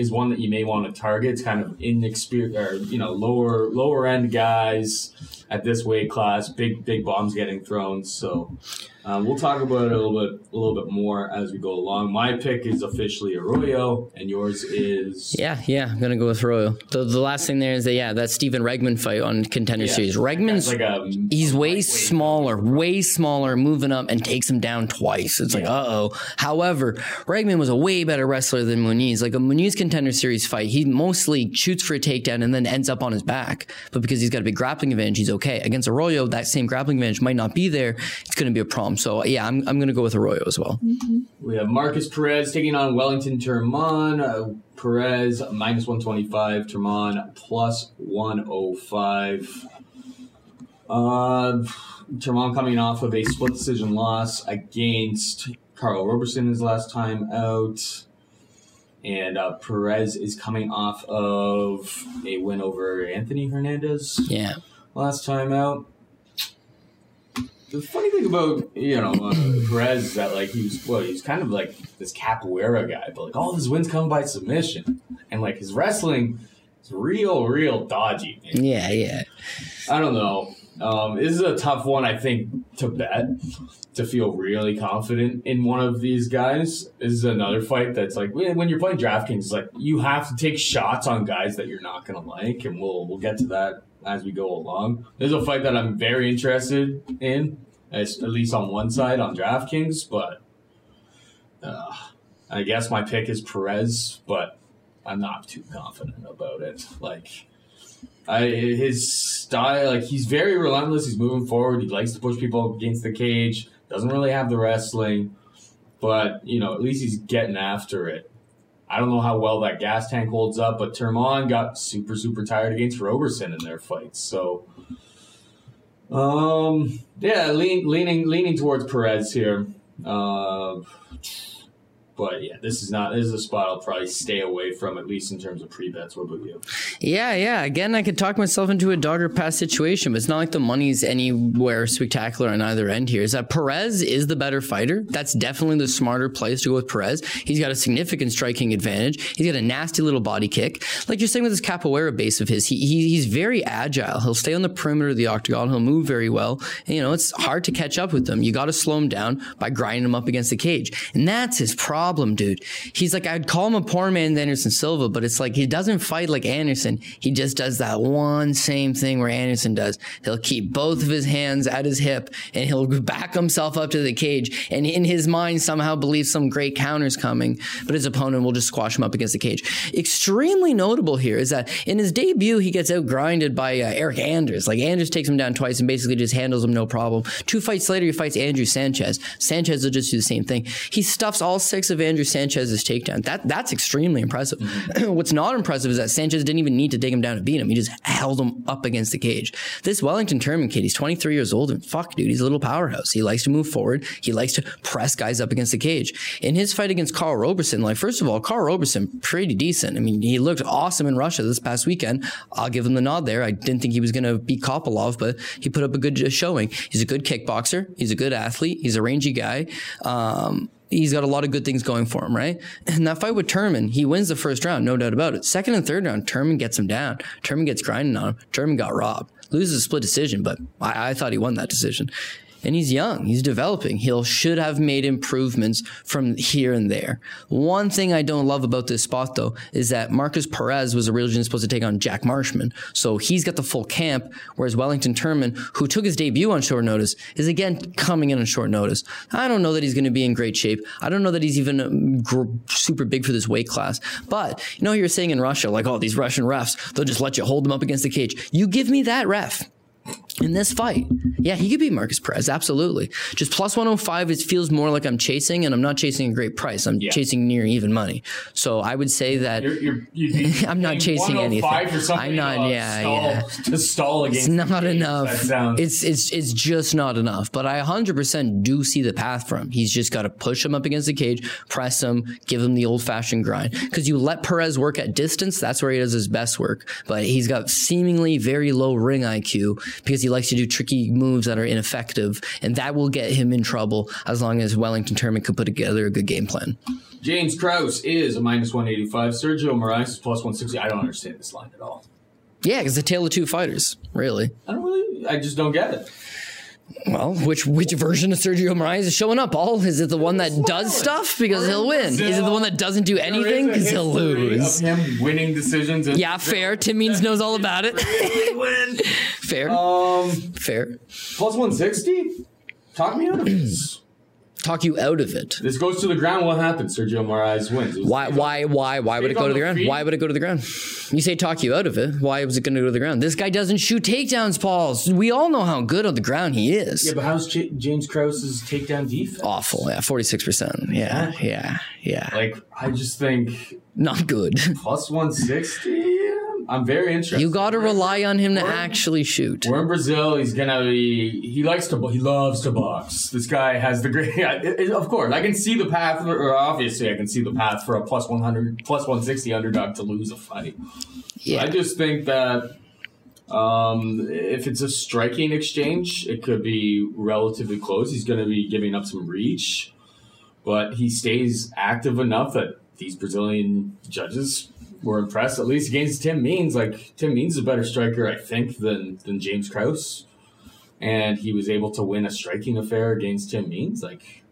is one that you may want to target. It's kind of inexperienced or you know lower lower end guys at this weight class. Big big bombs getting thrown. So um, we'll talk about it a little bit a little bit more as we go along. My pick is officially Arroyo, and yours is Yeah, yeah, I'm gonna go with Arroyo. The, the last thing there is that yeah, that Stephen Regman fight on contender Yeah. series. Regman's like a he's way smaller, way smaller, moving up and takes him down twice. It's like, uh oh. However, Regman was a way better wrestler than Muniz. Like a Muniz contender series fight, he mostly shoots for a takedown and then ends up on his back. But because he's got a big grappling advantage, he's okay. Against Arroyo, that same grappling advantage might not be there. It's going to be a problem. So yeah, I'm, I'm going to go with Arroyo as well. We have Marcus Perez taking on Wellington Turman. Uh, Perez minus 125, Turman plus 105. Uh, Turman coming off of a split decision loss against Karl Roberson his last time out. And uh, Perez is coming off of a win over Anthony Hernandez Yeah. last time out. The funny thing about you know uh, Perez is that like he was well he's kind of like this capoeira guy, but like all of his wins come by submission, and like his wrestling is real, real dodgy. Man. Yeah, yeah. I don't know. Um, this is a tough one, I think, to bet. To feel really confident in one of these guys this is another fight that's like when you're playing DraftKings, like you have to take shots on guys that you're not gonna like, and we'll we'll get to that as we go along. There's a fight that I'm very interested in, at least on one side on DraftKings, but uh, I guess my pick is Perez, but I'm not too confident about it. Like. I, his style, like he's very relentless. He's moving forward. He likes to push people against the cage. Doesn't really have the wrestling, but you know at least he's getting after it. I don't know how well that gas tank holds up, but Turman got super super tired against Roberson in their fights. So, um, yeah, lean, leaning leaning towards Perez here. Uh, but yeah, this is not this is a spot I'll probably stay away from at least in terms of pre bets. What about you? Yeah, yeah. Again, I could talk myself into a dogger pass situation, but it's not like the money's anywhere spectacular on either end here. Is that Perez is the better fighter? That's definitely the smarter place to go with Perez. He's got a significant striking advantage. He's got a nasty little body kick. Like you're saying with this capoeira base of his, he, he he's very agile. He'll stay on the perimeter of the octagon. He'll move very well. And, you know, it's hard to catch up with him. You got to slow him down by grinding him up against the cage. And that's his problem, dude. He's like, I'd call him a poor man's Anderson Silva, but it's like he doesn't fight like Anderson. He just does that one same thing where Anderson does. He'll keep both of his hands at his hip and he'll [LAUGHS] back himself up to the cage. And in his mind, somehow believes some great counter's coming, but his opponent will just squash him up against the cage. Extremely notable here is that in his debut, he gets out grinded by uh, Eric Anders. Like Anders takes him down twice and basically just handles him no problem. Two fights later, he fights Andrew Sanchez. Sanchez will just do the same thing. He stuffs all six of Andrew Sanchez's takedown. That that's extremely impressive. [CLEARS THROAT] What's not impressive is that Sanchez didn't even need to take him down to beat him. He just held him up against the cage. This Wellington Turman kid, he's 23 years old and fuck, dude, he's a little powerhouse. He likes to move forward. He likes to press guys up against the cage. In his fight against Karl Roberson, like first of all, Karl Roberson pretty decent. I mean, he looked awesome in Russia this past weekend. I'll give him the nod there. I didn't think he was going to beat Kopylov, but he put up a good showing. He's a good kickboxer. He's a good athlete. He's a rangy guy. Um, he's got a lot of good things going for him, right? And that fight with Turman, he wins the first round, no doubt about it. Second and third round, Turman gets him down. Turman gets grinding on him. Turman got robbed. Loses a split decision, but I, I thought he won that decision. And he's young. He's developing. He'll should have made improvements from here and there. One thing I don't love about this spot though is that Markus Perez was originally supposed to take on Jack Marshman. So he's got the full camp, whereas Wellington Turman, who took his debut on short notice, is again coming in on short notice. I don't know that he's going to be in great shape. I don't know that he's even um, super big for this weight class. But you know, you're saying in Russia, like, oh, these Russian refs, they'll just let you hold them up against the cage. You give me that ref in this fight. Yeah, he could be Markus Perez, absolutely. Just plus 105, it feels more like I'm chasing, and I'm not chasing a great price. I'm Yeah. chasing near even money. So I would say that You're, you're, you'd [LAUGHS] I'm not chasing anything. I'm not- uh, yeah, stall, yeah. To stall against it's not enough. Sounds, It's it's it's just not enough. But I 100% do see the path for him. He's just got to push him up against the cage, press him, give him the old-fashioned grind. Because you let Perez work at distance, that's where he does his best work. But he's got seemingly very low ring IQ because he likes to do tricky moves that are ineffective, and that will get him in trouble as long as Wellington Turman can put together a good game plan. James Krause is a minus 185. Sergio Moraes is plus 160. I don't understand this line at all. Yeah, because the tale of two fighters, really. I don't really, I just don't get it. Well, which which version of Sergio Moraes is showing up? All is it the one that does stuff because he'll win? Is it the one that doesn't do anything because he'll lose? Him winning decisions. Yeah, fair. Tim Means knows all about it. win. [LAUGHS] fair, Um, fair. plus 160? Talk me out of this. Talk you out of it. this goes to the ground. What happens? Sergio Moraes wins. It Why? Why? Why? Why would it go to the the ground? feet? Why would it go to the ground? You say talk you out of it. Why was it going to go to the ground? This guy doesn't shoot takedowns, Paul. We all know how good on the ground he is. Yeah, but how's J- James Krause's takedown defense? Awful. Yeah, forty six percent. Yeah, yeah, yeah. Like, I just think Not good. [LAUGHS] plus 160. I'm very interested. You got to rely on him to actually shoot. We're in Brazil. He's gonna be. He likes to. He loves to box. This guy has the great. [LAUGHS] Yeah, it- it- of course, I can see the path. Or obviously, I can see the path for a plus one hundred, plus one sixty underdog to lose a fight. Yeah. I just think that um, if it's a striking exchange, it could be relatively close. He's going to be giving up some reach, but he stays active enough that these Brazilian judges were impressed, at least against Tim Means. Like Tim Means is a better striker, I think, than than James Krause, and he was able to win a striking affair against Tim Means. Like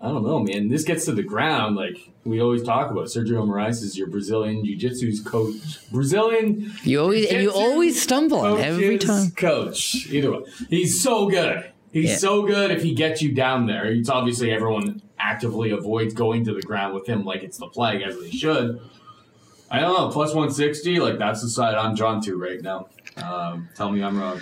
I don't know, man. This gets to the ground. Like we always talk about, Sergio Moraes is your Brazilian jiu-jitsu's coach. Brazilian You always and you always stumble on every time. Coach, either way, he's so good. He's Yeah. so good. If he gets you down there, it's obviously everyone actively avoids going to the ground with him like it's the plague, as they should. I don't know. Plus one sixty, like that's the side I'm drawn to right now. Um, tell me I'm wrong.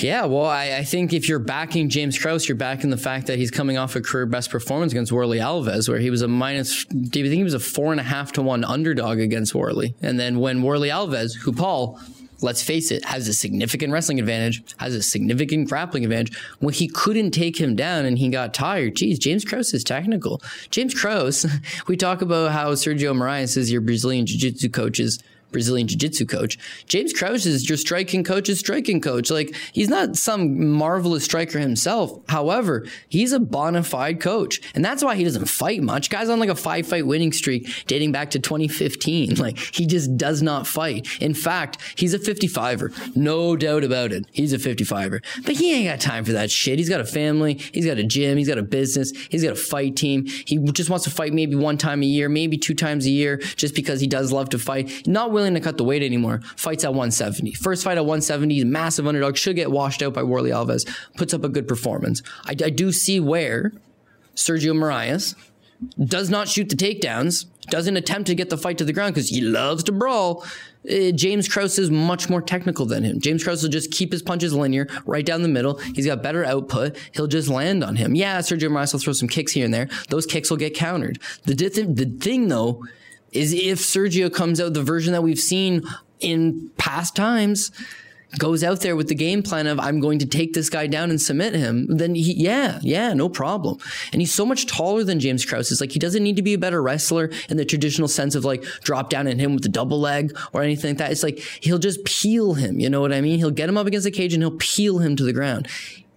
Yeah, well, I, I think if you're backing James Krause, you're backing the fact that he's coming off a career best performance against Warlley Alves, where he was a minus. Do you think he was a four and a half to one underdog against Warlley? And then when Warlley Alves, who Paul, let's face it, has a significant wrestling advantage, has a significant grappling advantage, when he couldn't take him down and he got tired, geez, James Krause is technical. James Krause, [LAUGHS] we talk about how Sergio Moraes is your Brazilian Jiu Jitsu coach's Brazilian jiu-jitsu coach. James Krause is your striking coach, coach's striking coach. Like he's not some marvelous striker himself. However, he's a bona fide coach. And that's why he doesn't fight much. Guy's on like a five fight winning streak dating back to 2015. Like he just does not fight. In fact, he's a 55er. No doubt about it. He's a 55er. But he ain't got time for that shit. He's got a family. He's got a gym. He's got a business. He's got a fight team. He just wants to fight maybe one time a year, maybe two times a year, just because he does love to fight. Not willing to cut the weight anymore. Fights at 170. First fight at 170, massive underdog. Should get washed out by Warlley Alves. Puts up a good performance. I, I do see where Sergio Moraes does not shoot the takedowns, doesn't attempt to get the fight to the ground because he loves to brawl. Uh, James Krause is much more technical than him. James Krause will just keep his punches linear, right down the middle. He's got better output. He'll just land on him. Yeah, Sergio Moraes will throw some kicks here and there. Those kicks will get countered. The, the thing, though, is if Sergio comes out the version that we've seen in past times, goes out there with the game plan of I'm going to take this guy down and submit him, then he, yeah, yeah, no problem. And he's so much taller than James Krause. It's like he doesn't need to be a better wrestler in the traditional sense of like drop down in him with the double leg or anything like that. It's like he'll just peel him. You know what I mean? He'll get him up against the cage and he'll peel him to the ground.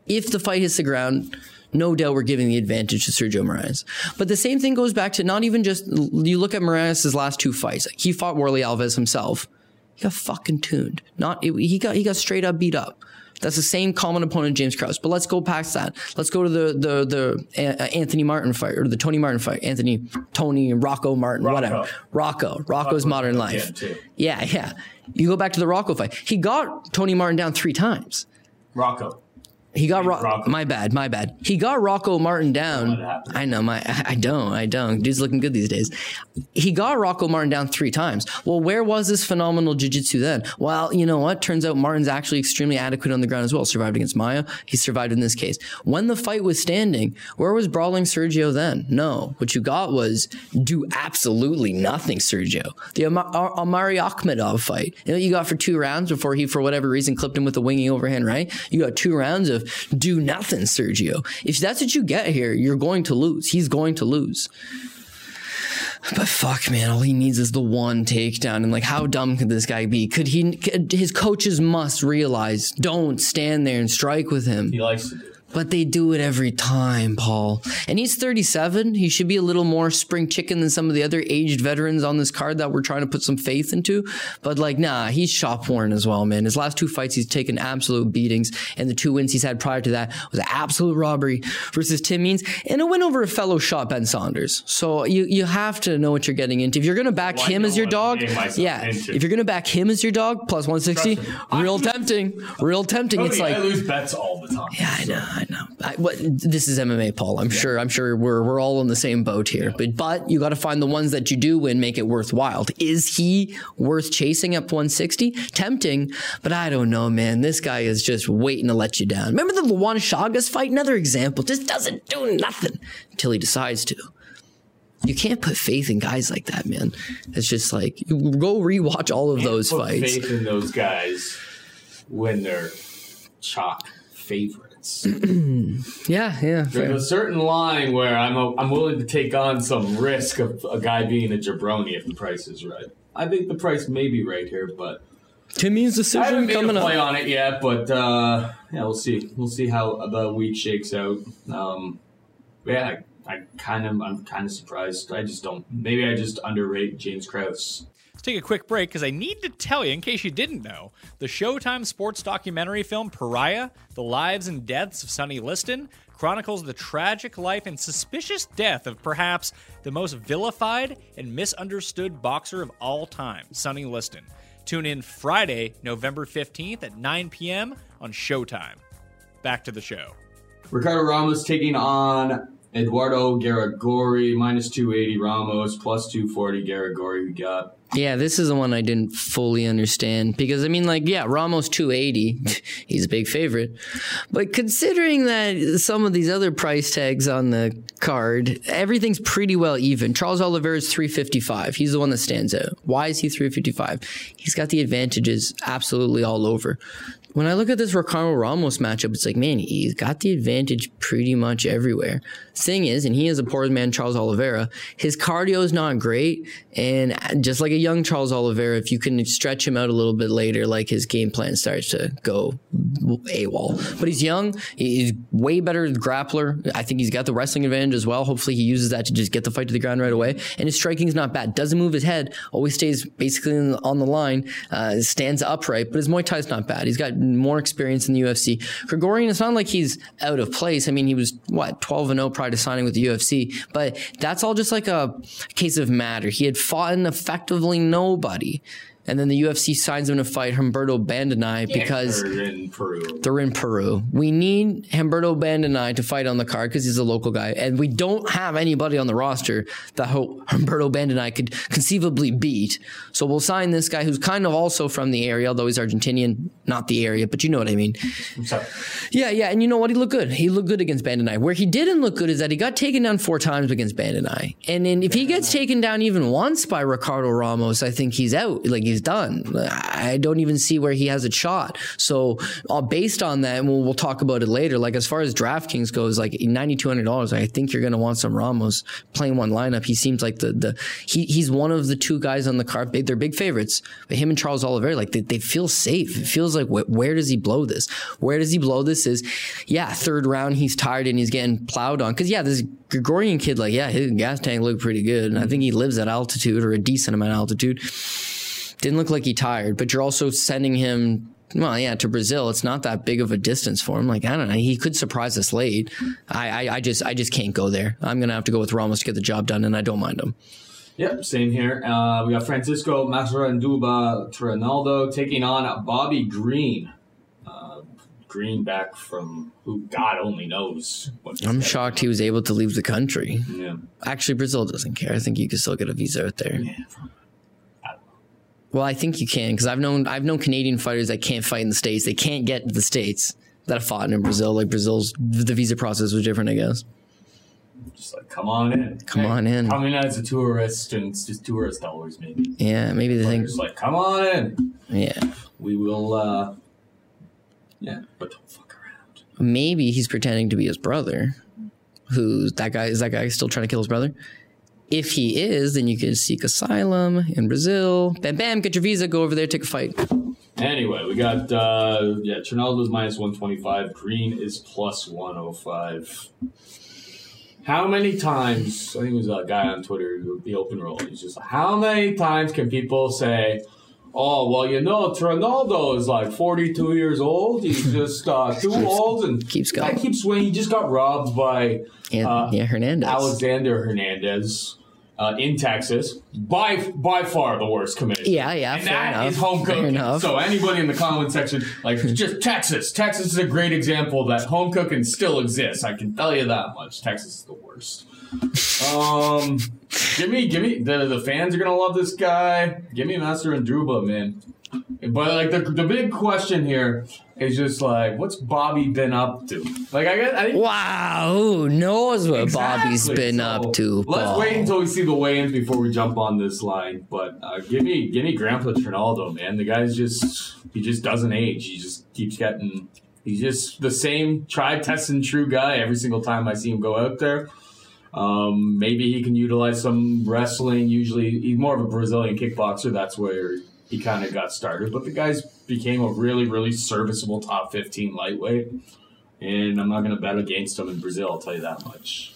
If the fight hits the ground, no doubt we're giving the advantage to Sergio Moraes. But the same thing goes back to not even just you look at Moraes' last two fights. He fought Warlley Alves himself. He got fucking tuned. Not he got he got straight up beat up. That's the same common opponent, James Krause. But let's go past that. Let's go to the the the uh, Anthony Martin fight or the Tony Martin fight. Anthony, Tony, Rocco Martin, whatever. Rocco, Rocco's Modern Life. Yeah, yeah. You go back to the Rocco fight. He got Tony Martin down three times. Rocco. He got Ro- Rocco. my bad, my bad. He got Rocco Martin down. let it happen. I know my I don't, I don't. Dude's looking good these days. He got Rocco Martin down three times. Well, where was this phenomenal jiu-jitsu then? Well, you know what? Turns out Martin's actually extremely adequate on the ground as well. Survived against Maia. He survived in this case. When the fight was standing, where was brawling Sergio then? No. What you got was do absolutely nothing, Sergio. The Ama- Ar- Omari Akhmedov fight. You know what you got for two rounds before he, for whatever reason, clipped him with a winging overhand right? You got two rounds of do nothing, Sergio. If that's what you get here, you're going to lose. He's going to lose. But fuck, man, all he needs is the one takedown. And like, how dumb could this guy be? Could he? Could, his coaches must realize, don't stand there and strike with him. He likes to do. But they do it every time, Paul. And he's 37. He should be a little more spring chicken than some of the other aged veterans on this card that we're trying to put some faith into. But like, nah, he's shop worn as well, man. His last two fights, he's taken absolute beatings. And the two wins he's had prior to that was an absolute robbery versus Tim Means and a win over a fellow shot, Ben Saunders. So you, you have to know what you're getting into. If you're going to back oh, Well, him as your dog, yeah. into. If you're going to back him as your dog, plus 160, Trust me. real tempting. Real tempting. It's like, I lose bets all the time. yeah, I know, I know. I, what, this is MMA, Paul. I'm sure. I'm sure we're we're all in the same boat here. But but you got to find the ones that you do win, make it worthwhile. Is he worth chasing up 160? Tempting, but I don't know, man. This guy is just waiting to let you down. Remember the Luan Chagas fight? Another example. Just doesn't do nothing until he decides to. You can't put faith in guys like that, man. It's just like go rewatch all of those Put fights. faith in those guys when they're chalk favorites. [CLEARS THROAT] Yeah, yeah. fair. There's a certain line where I'm a, I'm willing to take on some risk of a guy being a jabroni if the price is right. I think the price may be right here, but Timmy's decision I haven't made coming a play up. on it yet. But uh, yeah, we'll see. We'll see how the week shakes out. Um, yeah, I, I kind of I'm kind of surprised. I just don't. Maybe I just underrate James Krause. Take a quick break because I need to tell you, in case you didn't know, the Showtime sports documentary film Pariah The Lives and Deaths of Sonny Liston chronicles the tragic life and suspicious death of perhaps the most vilified and misunderstood boxer of all time, Sonny Liston. Tune in Friday, November 15th at 9 p.m. on Showtime. Back to the show. Ricardo Ramos taking on Eduardo Garagorri minus 280 Ramos plus 240 Garagorri. We got Yeah, this is the one I didn't fully understand because I mean, like, yeah, Ramos 280, [LAUGHS] he's a big favorite, but considering that some of these other price tags on the card, everything's pretty well even. Charles Oliveira is 355. He's the one that stands out. Why is he 355? He's got the advantages absolutely all over. When I look at this Ricardo Ramos matchup, it's like, man, he's got the advantage pretty much everywhere. Thing is, and he is a poor man, Charles Oliveira, his cardio is not great. And just like a young Charles Oliveira, if you can stretch him out a little bit later, like his game plan starts to go AWOL. But he's young. He's way better grappler. I think he's got the wrestling advantage as well. Hopefully he uses that to just get the fight to the ground right away. And his striking's not bad. Doesn't move his head. Always stays basically on the line. Uh, stands upright. But his Muay Thai's not bad. He's got more experience in the UFC. Gregorian, it's not like he's out of place. I mean, he was, what, 12 and 0 prior to signing with the UFC. But that's all just like a case of matter. He had fought in effectively nobody. And then the UFC signs him to fight Humberto Bandenay because they're in Peru. they're in Peru. We need Humberto Bandenay to fight on the card because he's a local guy, and we don't have anybody on the roster that Humberto Bandenay could conceivably beat. So we'll sign this guy who's kind of also from the area, although he's Argentinian, not the area, but you know what I mean. Yeah, yeah, and you know what? He looked good. He looked good against Bandenay. Where he didn't look good is that he got taken down four times against Bandenay, and then if he gets taken down even once by Ricardo Ramos, I think he's out. Like he's done. I don't even see where he has a shot. So uh, based on that, and we'll, we'll talk about it later. Like as far as DraftKings goes, like ninety two hundred dollars, I think you're going to want some Ramos playing one lineup. He seems like the the he, he's one of the two guys on the card. They're big favorites. But him and Charles Oliveira, like they, they feel safe. It feels like wh- where does he blow this? Where does he blow this? Is yeah, third round he's tired and he's getting plowed on because yeah, this Gregorian kid, like yeah, his gas tank looked pretty good, and I think he lives at altitude or a decent amount of altitude. Didn't look like he tired, but you're also sending him. Well, yeah, to Brazil, it's not that big of a distance for him. Like I don't know, he could surprise us late. I, I, I just, I just can't go there. I'm gonna have to go with Ramos to get the job done, and I don't mind him. yep, same here. Uh, we got Francisco Massaranduba Trinaldo taking on Bobby Green. Uh, Green back from who God only knows. What I'm shocked he was able to leave the country. Yeah. Actually, Brazil doesn't care. I think you can still get a visa out there. Well, I think you can because I've known I've known Canadian fighters that can't fight in the states. They can't get to the states that have fought in Brazil. Like Brazil's the visa process was different, I guess. Just like, come on in. Come on in. Come in as a tourist, and it's just tourist dollars, maybe. Yeah, maybe they think. Just like, come on in. Yeah, We will, uh, yeah, but don't fuck around. maybe he's pretending to be his brother. Who's that guy? Is that guy still trying to kill his brother? If he is, then you can seek asylum in Brazil. Bam, bam, get your visa, go over there, take a fight. Anyway, we got, uh, yeah, Trinaldo's minus 125. Green is plus 105. How many times, I think it was a guy on Twitter, the open roll, he's just how many times can people say, oh, well, you know, Trinaldo is like 42 years old. He's [LAUGHS] just uh, too old and keeps going. I keep swinging. He just got robbed by Yeah, uh, yeah, Hernandez. Alexander Hernandez uh, in Texas. By by far the worst committee. Yeah, yeah, and fair that enough. is home Fair cooking. enough. So anybody in the comment section, like just Texas. Texas is a great example that home cooking still exists. I can tell you that much. Texas is the worst. Um, [LAUGHS] give me, give me the the fans are gonna love this guy. Give me Massaranduba, man. But like the the big question here is just like, what's Bobby been up to? Like I guess I think Wow, who knows what Bobby's been So, up to? Let's Paul? wait until we see the weigh-ins before we jump on this line. But uh, give me, give me Grandpa Trinaldo, man. The guy's just, he just doesn't age. He just keeps getting. He's just the same tried, tested, and true guy every single time I see him go out there. Um, maybe he can utilize some wrestling. Usually, he's more of a Brazilian kickboxer. That's where he kind of got started. But the guy's became a really, really serviceable top 15 lightweight. And I'm not going to bet against him in Brazil, I'll tell you that much.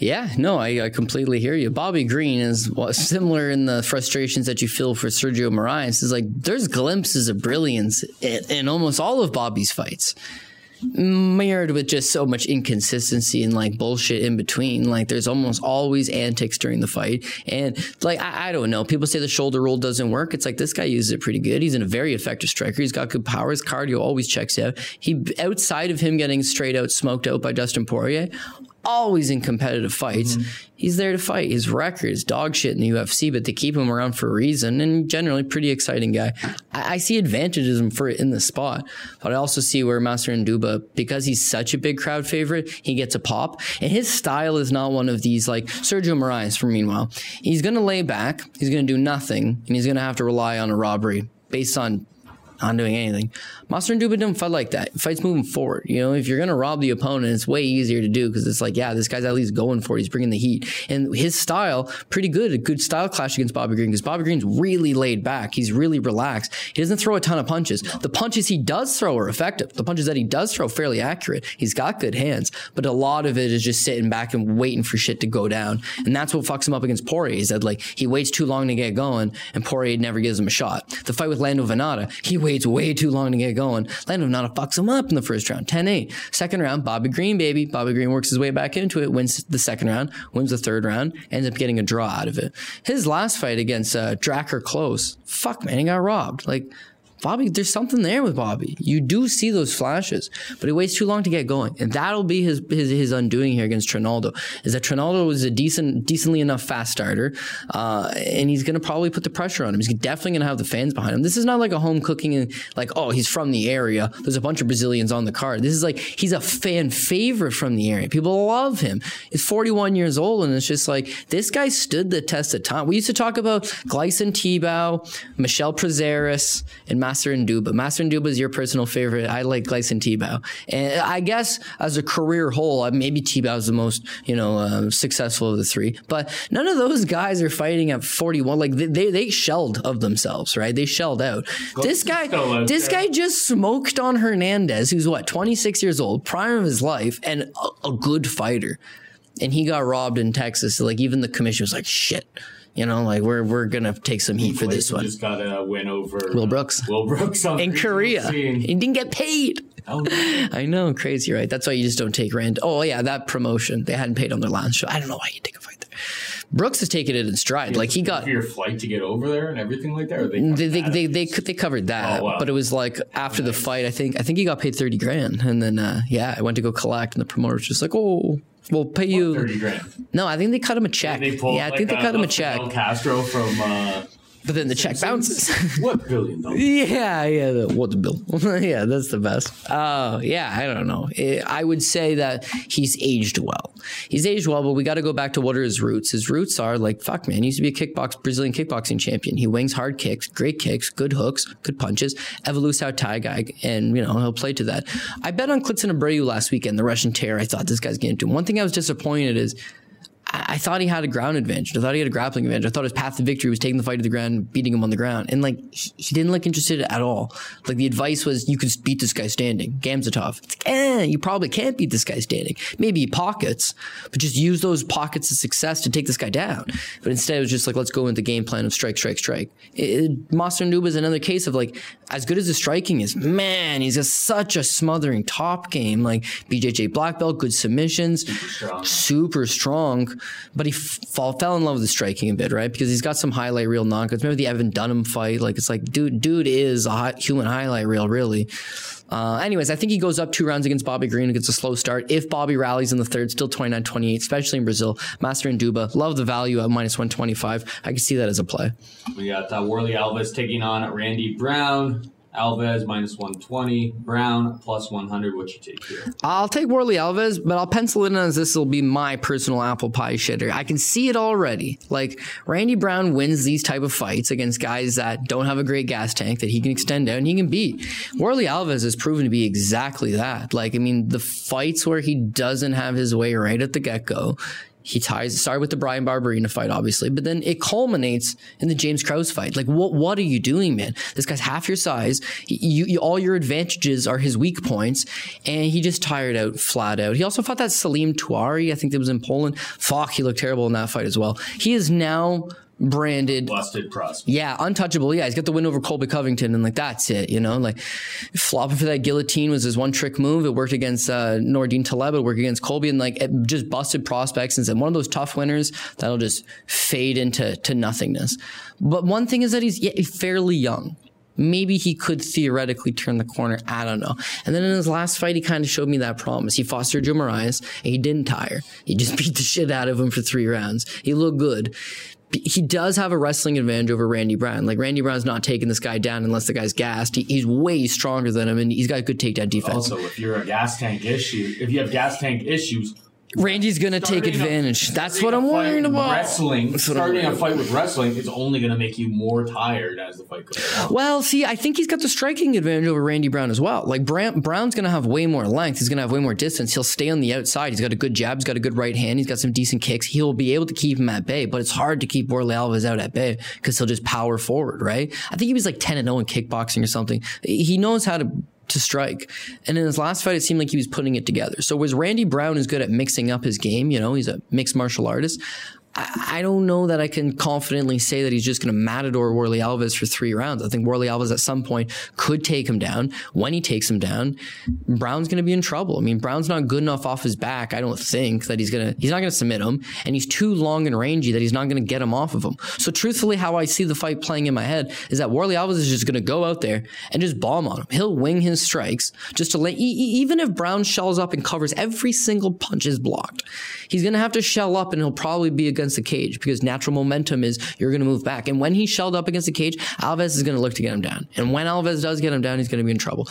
Yeah, no, I, I completely hear you. Bobby Green is similar in the frustrations that you feel for Sergio Moraes. Is like there's glimpses of brilliance in, in almost all of Bobby's fights, mirrored with just so much inconsistency and like bullshit in between. Like there's almost always antics during the fight, and like I, I don't know. People say the shoulder roll doesn't work. It's like this guy uses it pretty good. He's in a very effective striker. He's got good power. His cardio always checks out. He outside of him getting straight out smoked out by Dustin Poirier always in competitive fights. Mm-hmm. He's there to fight. His record is dog shit in the UFC, but they keep him around for a reason. And generally, pretty exciting guy. I, I see advantages for it in the spot, but I also see where Massaranduba, because he's such a big crowd favorite, he gets a pop. And his style is not one of these like Sergio Moraes. For meanwhile, he's going to lay back, he's going to do nothing, and he's going to have to rely on a robbery based on not doing anything. Massaranduba don't fight like that. Fights moving forward. You know, if you're going to rob the opponent, it's way easier to do because it's like, yeah, this guy's at least going for it. He's bringing the heat. And his style, pretty good. A good style clash against Bobby Green because Bobby Green's really laid back. He's really relaxed. He doesn't throw a ton of punches. The punches he does throw are effective. The punches that he does throw fairly accurate. He's got good hands, but a lot of it is just sitting back and waiting for shit to go down. And that's what fucks him up against Poirier is that like he waits too long to get going and Poirier never gives him a shot. The fight with Lando Vannata, he waits way too long to get going. Lando Vannata fucks him up in the first round, 10-8. Second round, Bobby Green, baby. Bobby Green works his way back into it, wins the second round, wins the third round, ends up getting a draw out of it. His last fight against uh, Drakkar Klose, fuck man, he got robbed. Like Bobby, there's something there with Bobby. You do see those flashes, but he waits too long to get going, and that'll be his his, his undoing here against Trinaldo. Is that Trinaldo was a decent, decently enough fast starter, uh, and he's going to probably put the pressure on him. He's definitely going to have the fans behind him. This is not like a home cooking and like oh he's from the area. There's a bunch of Brazilians on the card. This is like he's a fan favorite from the area. People love him. He's 41 years old, and it's just like this guy stood the test of time. We used to talk about Gleison Tibau, Michel Prazeres, and Massaranduba. Master Nduba is your personal favorite. I like Gleison Tibau, and I guess as a career whole, uh, maybe Tibau is the most you know uh, successful of the three. But none of those guys are fighting at 41. Like they they, they shelled of themselves, right? They shelled out. This guy, out this there. guy just smoked on Hernandez, who's what 26 years old, prime of his life, and a, a good fighter. And he got robbed in Texas. Like even the commission was like, shit. You know, like we're we're gonna take some heat for this one. Just got a win over Will Brooks. Will Brooks on In Korea, he didn't get paid. Oh, no. I know, crazy, right? That's why you just don't take rand. Oh yeah, that promotion they hadn't paid on their last show. I don't know why you take a fight. Brooks has taken it in stride. Like he got your flight to get over there and everything like that. Or they they they they, they, they covered that, Oh, wow. but it was like after the fight. I think I think he got paid thirty grand, and then uh, yeah, I went to go collect, and the promoter was just like, "Oh, we'll pay you." thirty grand. No, I think they cut him a check. Yeah, I think they cut him a check, Castro from uh, but then the check bounces. [LAUGHS] what billion dollars? Yeah, yeah. The, what's the bill? [LAUGHS] yeah, that's the best. Uh, yeah, I don't know. Eh, I would say that he's aged well. He's aged well, but we got to go back to what are his roots. His roots are like, fuck, man. He used to be a kickbox Brazilian kickboxing champion. He wings hard kicks, great kicks, good hooks, good punches, Evolus out Thai guy, and you know he'll play to that. I bet on Klidson Abreu last weekend, the Russian terror. I thought this guy's getting to him. One thing I was disappointed is I thought he had a ground advantage. I thought he had a grappling advantage. I thought his path to victory was taking the fight to the ground, beating him on the ground. And like, he he didn't look interested at all. Like the advice was, you can beat this guy standing. Gamzatov. It's like, eh, you probably can't beat this guy standing. Maybe pockets, but just use those pockets of success to take this guy down. But instead it was just like, let's go into the game plan of strike, strike, strike. It, it, Massaranduba is another case of like, as good as the striking is, man, he's got such a smothering top game. Like BJJ black belt, good submissions, super strong. But he fall, fell in love with the striking a bit, right? Because he's got some highlight reel knockouts. Remember the Evan Dunham fight? Like it's like, dude, dude is a human highlight reel, really. Uh, anyways, I think he goes up two rounds against Bobby Green and gets a slow start. If Bobby rallies in the third, still 29 28, especially in Brazil. Massaranduba, love the value at minus 125. I can see that as a play. We got uh, Warlley Alves taking on Randy Brown. Alves minus 120. Brown plus 100. What you take here? I'll take Warlley Alves, but I'll pencil it in as this will be my personal apple pie shitter. I can see it already. Like Randy Brown wins these type of fights against guys that don't have a great gas tank that he can extend out and he can beat. Warlley Alves has proven to be exactly that. Like I mean, the fights where he doesn't have his way right at the get go. He ties started with the Bryan Barberena fight, obviously, but then it culminates in the James Krause fight. Like, what what are you doing, man? This guy's half your size. You, you all your advantages are his weak points, and he just tired out, flat out. He also fought that Salim Touahri, I think that was in Poland. Fuck, he looked terrible in that fight as well. He is now branded Busted prospect. yeah, untouchable. Yeah, he's got the win over Colby Covington, and like that's it. You know, like flopping for that guillotine was his one trick move. It worked against uh, Nordine Taleb. It worked against Colby, and like it just busted prospects and said one of those tough winners that'll just fade into to nothingness. But one thing is that he's yeah, fairly young. Maybe he could theoretically turn the corner. I don't know. And then in his last fight, he kind of showed me that promise. He fought Sergio Moraes, and he didn't tire. He just [LAUGHS] beat the shit out of him for three rounds. He looked good he does have a wrestling advantage over Randy Brown. Like Randy Brown's not taking this guy down unless the guy's gassed. He, he's way stronger than him, and he's got good takedown defense. Also, if you're a gas tank issue, if you have gas tank issues, Randy's gonna take starting a- advantage. That's what I'm a worried about. Wrestling, That's what I'm starting a fight with wrestling is only to make you more tired as the fight goes on. Well, see, I think he's got the striking advantage over Randy Brown as well. Like Brown, Brown's to have way more length. He's to have way more distance. He'll stay on the outside. He's got a good jab. He's got a good right hand. He's got some decent kicks. He'll be able to keep him at bay, but it's hard to keep Warlley Alves out at bay because he'll just power forward, right? I think he was like 10 and 0 in kickboxing or something. He knows how to to strike. And in his last fight, it seemed like he was putting it together. So was Randy Brown is good at mixing up his game? You know, he's a mixed martial artist. I, don't know that I can confidently say that he's just going to matador Warlley Alves for three rounds. I think Warlley Alves at some point could take him down. When he takes him down, Brown's going to be in trouble. I mean, Brown's not good enough off his back. I don't think that he's going to, he's not going to submit him. And he's too long and rangy that he's not going to get him off of him. So truthfully, how I see the fight playing in my head is that Warlley Alves is just going to go out there and just bomb on him. He'll wing his strikes just to let, e- even if Brown shells up and covers every single punch is blocked, he's going to have to shell up and he'll probably be against the cage because natural momentum is you're going to move back. And when he's shelled up against the cage, Alves is going to look to get him down. And when Alves does get him down, he's going to be in trouble.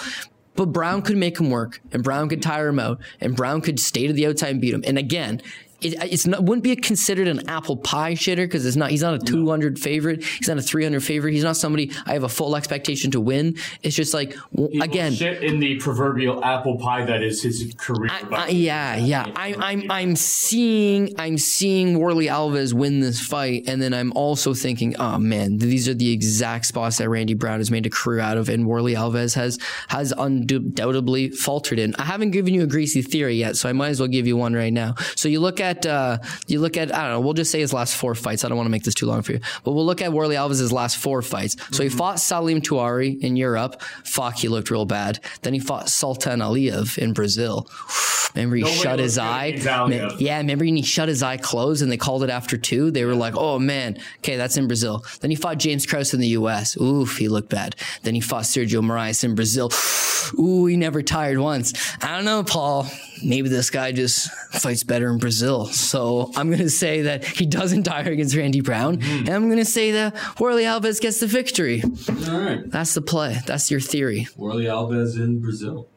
But Brown could make him work, and Brown could tire him out, and Brown could stay to the outside and beat him. And again, it, it's not wouldn't be considered an apple pie shitter because it's not. He's not a 200 favorite. He's not a 300 favorite. He's not somebody I have a full expectation to win. It's just like again, shit in the proverbial apple pie that is his career. I, yeah, yeah. I, I'm I'm seeing I'm seeing Warlley Alves win this fight, and then I'm also thinking, oh man, these are the exact spots that Randy Brown has made a career out of, and Warlley Alves has has undoubtedly faltered in. I haven't given you a greasy theory yet, so I might as well give you one right now. So you look at uh, you look at I don't know. We'll just say his last four fights. I don't want to make this too long for you, but we'll look at Warlley Alves' last four fights. So he fought Salim Touahri in Europe. Fuck, he looked real bad. Then he fought Sultan Aliyev in Brazil. [SIGHS] Remember he Nobody shut his eye. Man, yeah, remember he shut his eye closed and they called it after two? They were like, oh man, okay, that's in Brazil. Then he fought James Krause in the US. Oof, he looked bad. Then he fought Sergio Moraes in Brazil. [SIGHS] Ooh, he never tired once. I don't know, Paul. Maybe this guy just fights better in Brazil. So I'm going to say that he doesn't [LAUGHS] tire against Randy Brown. And I'm going to say that Warlley Alves gets the victory. All right, That's the play. That's your theory. Warlley Alves in Brazil.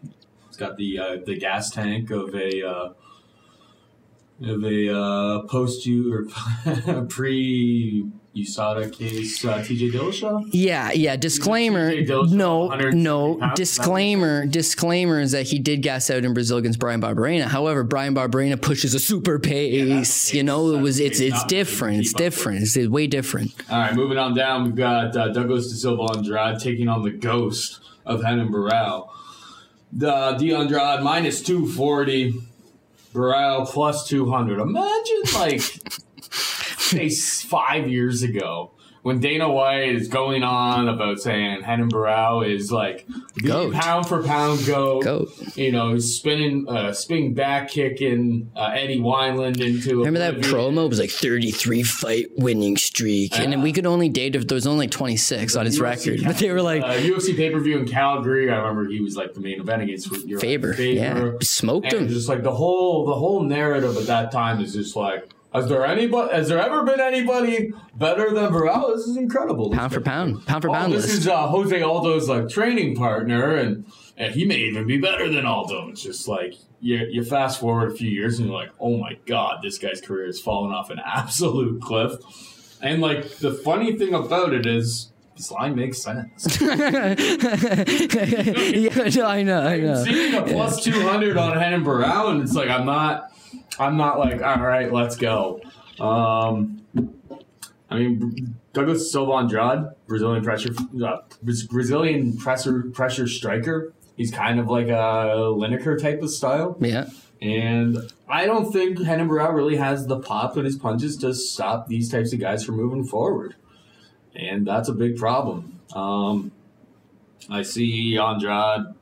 He's got the uh, the gas tank of a uh, of a uh, post you or [LAUGHS] pre USADA case. Uh, TJ Dillashaw. Yeah, yeah. Disclaimer. Dillashaw, No, no. pounds? Disclaimer. Disclaimer is that he did gas out in Brazil against Bryan Barberena. However, Bryan Barberena pushes a super pace. you know, it was. It's It's it's different. It's keep up with different. It's way different. All right, moving on down, we've got uh, Douglas De Silva Andrade taking on the ghost of Renan Barao. The De Andrade minus 240, Barao plus 200. Imagine, like, [LAUGHS] say, five years ago when Dana White is going on about saying Renan Barao is like Goat. pound for pound goat, Goat. you know, spinning, uh, spinning back kicking uh, Eddie Wineland into. Remember that promo? It was like 33 fight winning streak. And then we could only date if there was only 26 on his UFC record. But they were like, uh, UFC pay per view in Calgary. I remember he was like the main event against your Faber, yeah. Smoked and him. Just like the whole the whole narrative at that time is just like, has there anybody? Has there ever been anybody better than Varela? This is incredible. pound for pound, pound for Oh, pound this list. is uh, Jose Aldo's like training partner, and, and he may even be better than Aldo. It's just like you, you fast forward a few years and you're like, oh my god, this guy's career has fallen off an [LAUGHS] absolute cliff. And like the funny thing about it is, this line makes sense. [LAUGHS] [LAUGHS] yeah, no, I know, I know. Seeing a plus two hundred on Barao, and it's like I'm not, I'm not like, all right, let's go. Um, I mean, Douglas Silva Andrade, Brazilian pressure, uh, Brazilian pressure pressure striker. He's kind of like a Lineker type of style. Yeah. And I don't think Barao really has the pop in his punches to stop these types of guys from moving forward. And that's a big problem. Um, I see Andrade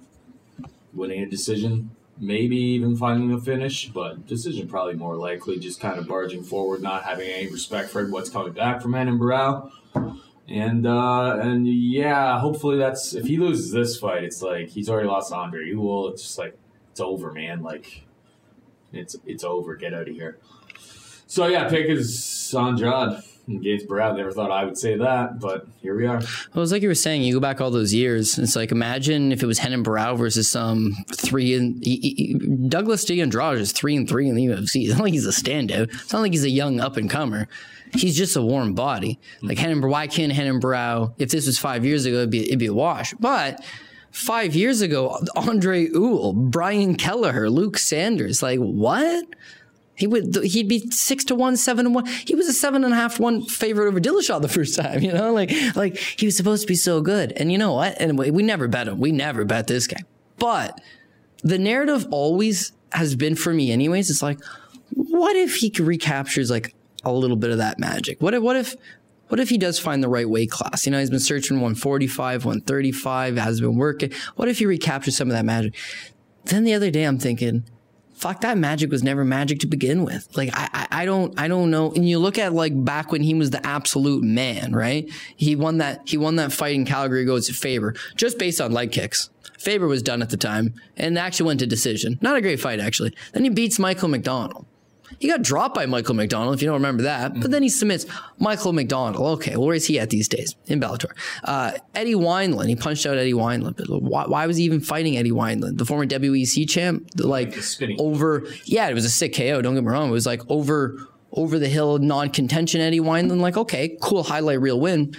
winning a decision, maybe even finding a finish, but decision probably more likely, just kind of barging forward, not having any respect for what's coming back from Renan Barao. And uh, and yeah, hopefully that's if he loses this fight, it's like he's already lost Andre. You will it's just like it's over, man. Like it's it's over. Get out of here. So yeah, pick is Andrade against Brad. Never thought I would say that, but here we are. Well, it was like you were saying, you go back all those years. It's like imagine if it was Renan Barao versus some three and Douglas D. Is three and three in the UFC. It's not like he's a standout. It's not like he's a young up and comer. He's just a warm body. Like Renan, why can't Renan Barao? If this was five years ago, it'd be it'd be a wash. But five years ago, Andre Ewell, Brian Kelleher, Luke Sanders, like what? He would he'd be six to one, seven to one. He was a seven and a half one favorite over Dillashaw the first time, [LAUGHS] you know? Like like he was supposed to be so good. And you know what? And we, we never bet him. We never bet this guy. But the narrative always has been for me anyways, it's like, what if he recaptures like a little bit of that magic? What if what if what if he does find the right weight class? You know, he's been searching 145, 135, has been working. What if he recaptures some of that magic? Then the other day I'm thinking, fuck that magic was never magic to begin with. Like I, I, don't I don't know. And you look at like back when he was the absolute man, right? He won that he won that fight in Calgary goes to Faber just based on leg kicks. Faber was done at the time and actually went to decision. Not a great fight actually. Then he beats Michael McDonald. He got dropped by Michael McDonald, if you don't remember that. But then he submits Michael McDonald. Okay, where is he at these days? In Bellator. Uh, Eddie Wineland. He punched out Eddie Wineland. But why, why was he even fighting Eddie Wineland? The former WEC champ? Like, over, yeah, it was a sick KO. Don't get me wrong. It was like over, over the hill, non contention Eddie Wineland. Like, okay, cool highlight reel win.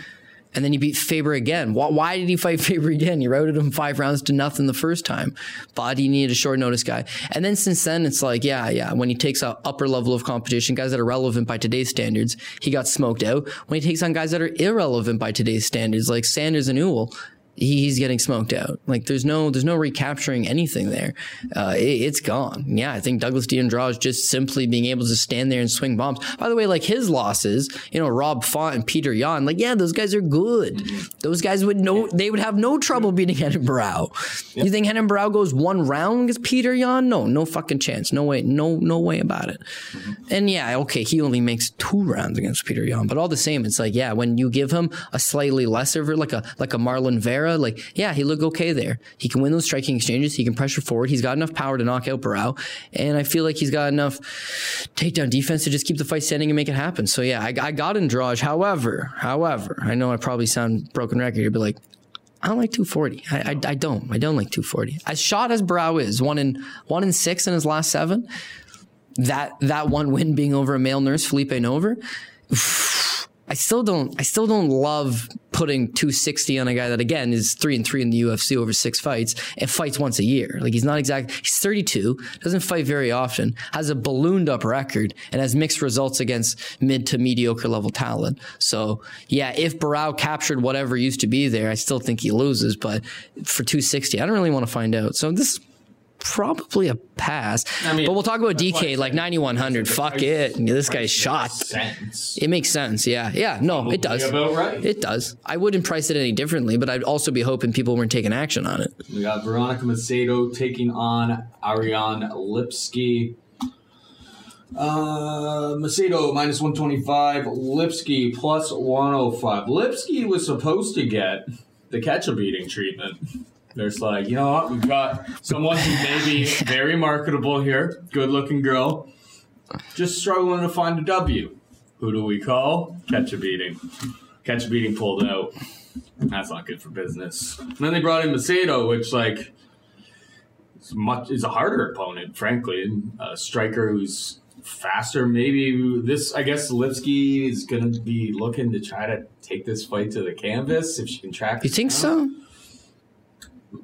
And then he beat Faber again. Why, why did he fight [LAUGHS] Faber again? He routed him five rounds to nothing the first time. But he needed a short notice guy. And then since then, it's like, yeah, yeah. When he takes a upper level of competition, guys that are relevant by today's standards, he got smoked out. When he takes on guys that are irrelevant by today's standards, like Sanders and Ewell, he's getting smoked out. Like there's no there's no recapturing anything there. Uh, it, it's gone. Yeah, I think Douglas D'Andrade is just simply being able to stand there and swing bombs. By the way, like his losses, you know, Rob Font and Peter Yan, like yeah, those guys are good. Those guys would no they would have no trouble beating Renan Barao. You think Barao goes one round against Peter Yan? No, no fucking chance. No way. No no way about it. And yeah, okay, he only makes two rounds against Peter Yan, but all the same, it's like yeah, when you give him a slightly lesser, like a like a Marlon Vera, like yeah, he looked okay there. He can win those striking exchanges. He can pressure forward. He's got enough power to knock out Barao, and I feel like he's got enough takedown defense to just keep the fight standing and make it happen. So yeah, I, I got Andrade. However, however, I know I probably sound broken record here, but like. I don't like 240. I, I, I don't. I don't like 240. As shot as Barao is, one in one in six in his last seven, that that one win being over a male nurse, Felipe Nova. I still don't. I still don't love putting 260 on a guy that again is three and three in the UFC over six fights and fights once a year. Like he's not exact. He's 32, doesn't fight very often, has a ballooned up record, and has mixed results against mid to mediocre level talent. So yeah, if Barao captured whatever used to be there, I still think he loses. But for 260, I don't really want to find out. So this probably a pass. I mean, but we'll talk about DK like 9100. Fuck it. This guy's shot. Sense. It makes sense. Yeah. Yeah. No, it does. About right. It does. I wouldn't price it any differently, but I'd also be hoping people weren't taking action on it. We got Veronica Macedo taking on Ariane Lipski. Uh, Macedo minus 125, Lipski plus 105. Lipski was supposed to get the ketchup eating treatment. There's like, you know what? We've got someone who may be very marketable here, good looking girl, just struggling to find a W. Who do we call? Ketchup eating. Ketchup eating pulled out. That's not good for business. And then they brought in Macedo, which like is much is a harder opponent, frankly. A striker who's faster. Maybe this. I guess Lipski is going to be looking to try to take this fight to the canvas if she can track. You think down. so?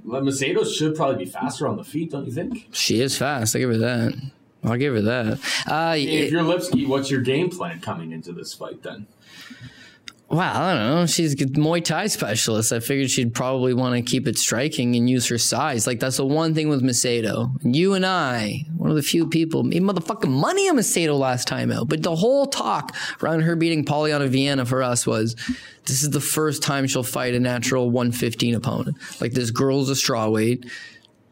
Macedo should probably be faster on the feet, don't you think? She is fast. I give her that. I'll give her that. Uh, If you're Lipski, what's your game plan coming into this fight then? Wow, I don't know. She's a Muay Thai specialist. I figured she'd probably want to keep it striking and use her size. Like that's the one thing with Macedo. You and I, one of the few people, made motherfucking money on Macedo last time out. But the whole talk around her beating Polyana Viana for us was, this is the first time she'll fight a natural 115 opponent. Like this girl's a strawweight.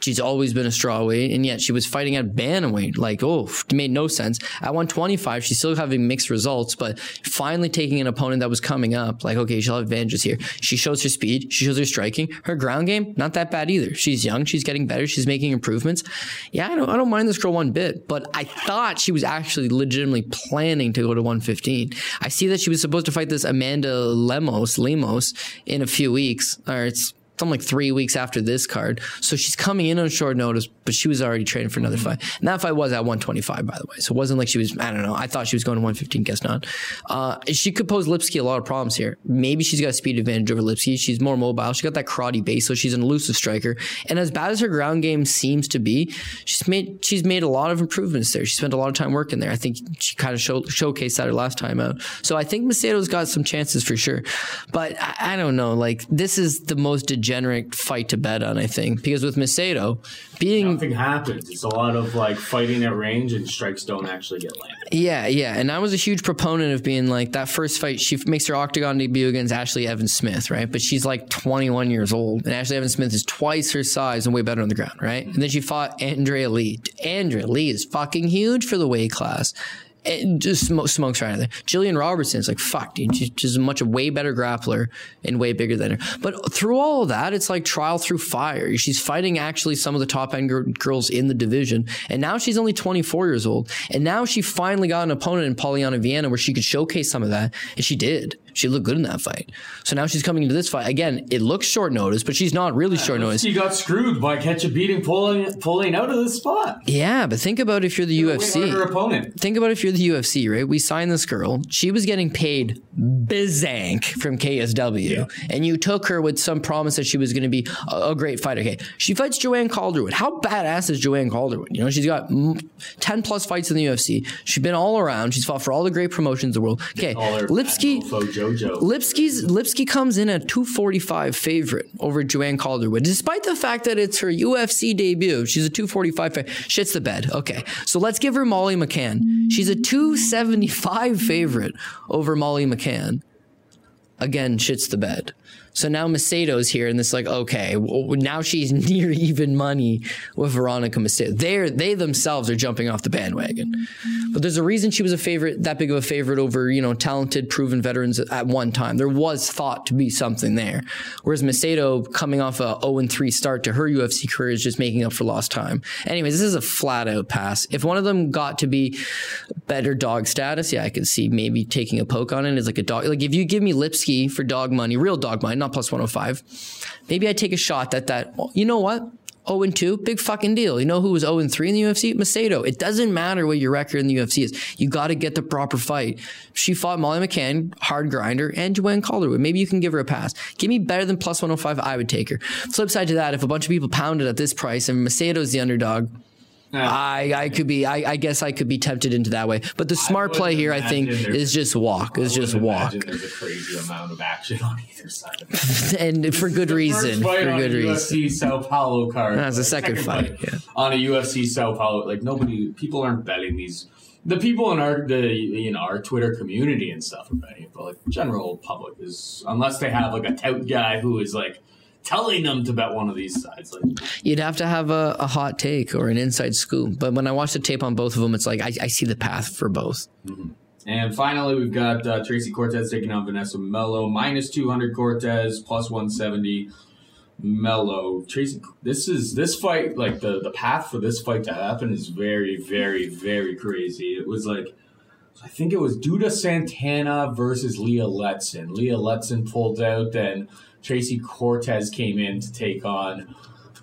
She's always been a strawweight, and yet she was fighting at bantamweight. Like, oh, made no sense. At 125, she's still having mixed results, but finally taking an opponent that was coming up. Like, okay, she'll have advantages here. She shows her speed. She shows her striking. Her ground game, not that bad either. She's young. She's getting better. She's making improvements. Yeah, I don't, I don't mind this girl one bit, but I thought she was actually legitimately planning to go to 115. I see that she was supposed to fight this Amanda Lemos, Lemos in a few weeks, or it's like three weeks after this card. So she's coming in on short notice, but she was already training for another fight. And that fight was at 125, by the way. So it wasn't like she was, I don't know. I thought she was going to 115, guess not. Uh, she could pose Lipski a lot of problems here. Maybe she's got a speed advantage over Lipski. She's more mobile. She got that karate base, so she's an elusive striker. And as bad as her ground game seems to be, she's made she's made a lot of improvements there. She spent a lot of time working there. I think she kind of show, showcased that her last time out. So I think Macedo's got some chances for sure. But I, I don't know. Like this is the most degenerate fight to bet on. I think because with Macedo being Nothing happens. It's a lot of like fighting at range, and strikes don't actually get landed. Yeah, yeah. And I was a huge proponent of being like that first fight, she makes her octagon debut against Ashley Evans Smith, right? But she's like 21 years old. And Ashley Evans Smith is twice her size and way better on the ground, right? And then she fought Andrea Lee. Andrea Lee is fucking huge for the weight class. And just sm- smokes right out of there. Jillian Robertson is like, fuck, dude. She's just a much a way better grappler and way bigger than her. But through all of that, it's like trial through fire. She's fighting actually some of the top end gir- girls in the division. And now she's only 24 years old. And now she finally got an opponent in Polyana Viana where she could showcase some of that. And she did. She looked good in that fight. So now she's coming into this fight. Again, it looks short notice, but she's not really short notice. She got screwed by ketchup beating pulling pulling out of the spot. Yeah, but think about if you're the UFC. harder opponent. Think about if you're the UFC, right? We signed this girl. She was getting paid bizank from KSW, and you took her with some promise that she was going to be a, a great fighter. Okay, she fights Joanne Calderwood. How badass is Joanne Calderwood? You know, she's got ten plus fights in the UFC. She's been all around. She's fought for all the great promotions in the world. Okay, her Lipski. JoJo. Lipski's Lipski comes in at 245 favorite over Joanne Calderwood, despite the fact that it's her UFC debut. She's a 245 favorite. Shit's the bed. Okay, so let's give her Molly McCann. She's a 275 favorite over Molly McCann. Again, shits the bed. So now Macedo's here, and it's like, okay, well, now she's [LAUGHS] near even money with Veronica Macedo. They're, they themselves are jumping off the bandwagon. But there's a reason she was a favorite, that big of a favorite over, you know, talented, proven veterans at one time. There was thought to be something there. Whereas Macedo, coming off a 0 3 start to her UFC career, is just making up for lost time. Anyways, this is a flat out pass. If one of them got to be better dog status, yeah, I could see maybe taking a poke on it as like a dog. Like if you give me Lipski for dog money, real dog money, not plus 105, maybe I take a shot at that. You know what? 0 and 2, big fucking deal. You know who was 0 and 3 in the UFC? Macedo. It doesn't matter what your record in the UFC is. You got to get the proper fight. She fought Molly McCann, hard grinder, and Joanne Calderwood. Maybe you can give her a pass. Give me better than plus 105, I would take her. Flip side to that, if a bunch of people pounded at this price and Macedo's the underdog, I, I could be I, I guess I could be tempted into that way. But the smart play here, I think, is just walk. Is just walk, There's a crazy amount of action on either side. [LAUGHS] And for good reason. For good a reason. UFC Sao Paulo card. That's the second fight, yeah. On a UFC Sao Paulo, like nobody, people aren't betting these. The people in our, the you know, our Twitter community and stuff are betting, but like general public is unless they have like a tout guy who is like telling them to bet one of these sides. Like You'd have to have a, a hot take or an inside scoop. But when I watch the tape on both of them, it's like I, I see the path for both. And finally, we've got uh, Tracy Cortez taking on Vanessa Melo, minus 200 Cortez, plus 170 Melo. Tracy, this is this fight, like the, the path for this fight to happen is very, very, very crazy. It was like, I think it was Duda Santana versus Leah Letson. Leah Letson pulled out, then Tracy Cortez came in to take on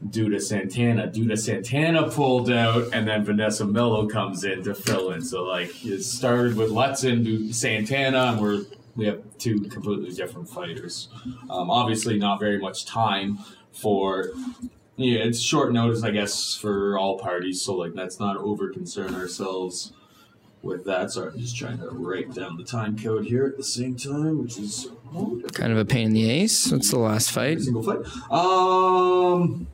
Duda Santana. Duda Santana pulled out, and then Vanessa Melo comes in to fill in. So like it started with Duda Santana, and we're we have two completely different fighters. Um, obviously, not very much time for. Yeah, it's short notice, I guess, for all parties. So like, let's not over concern ourselves with that. Sorry, I'm just trying to write down the time code here at the same time, which is Kind of a pain in the ace. What's the last fight? single fight. Um,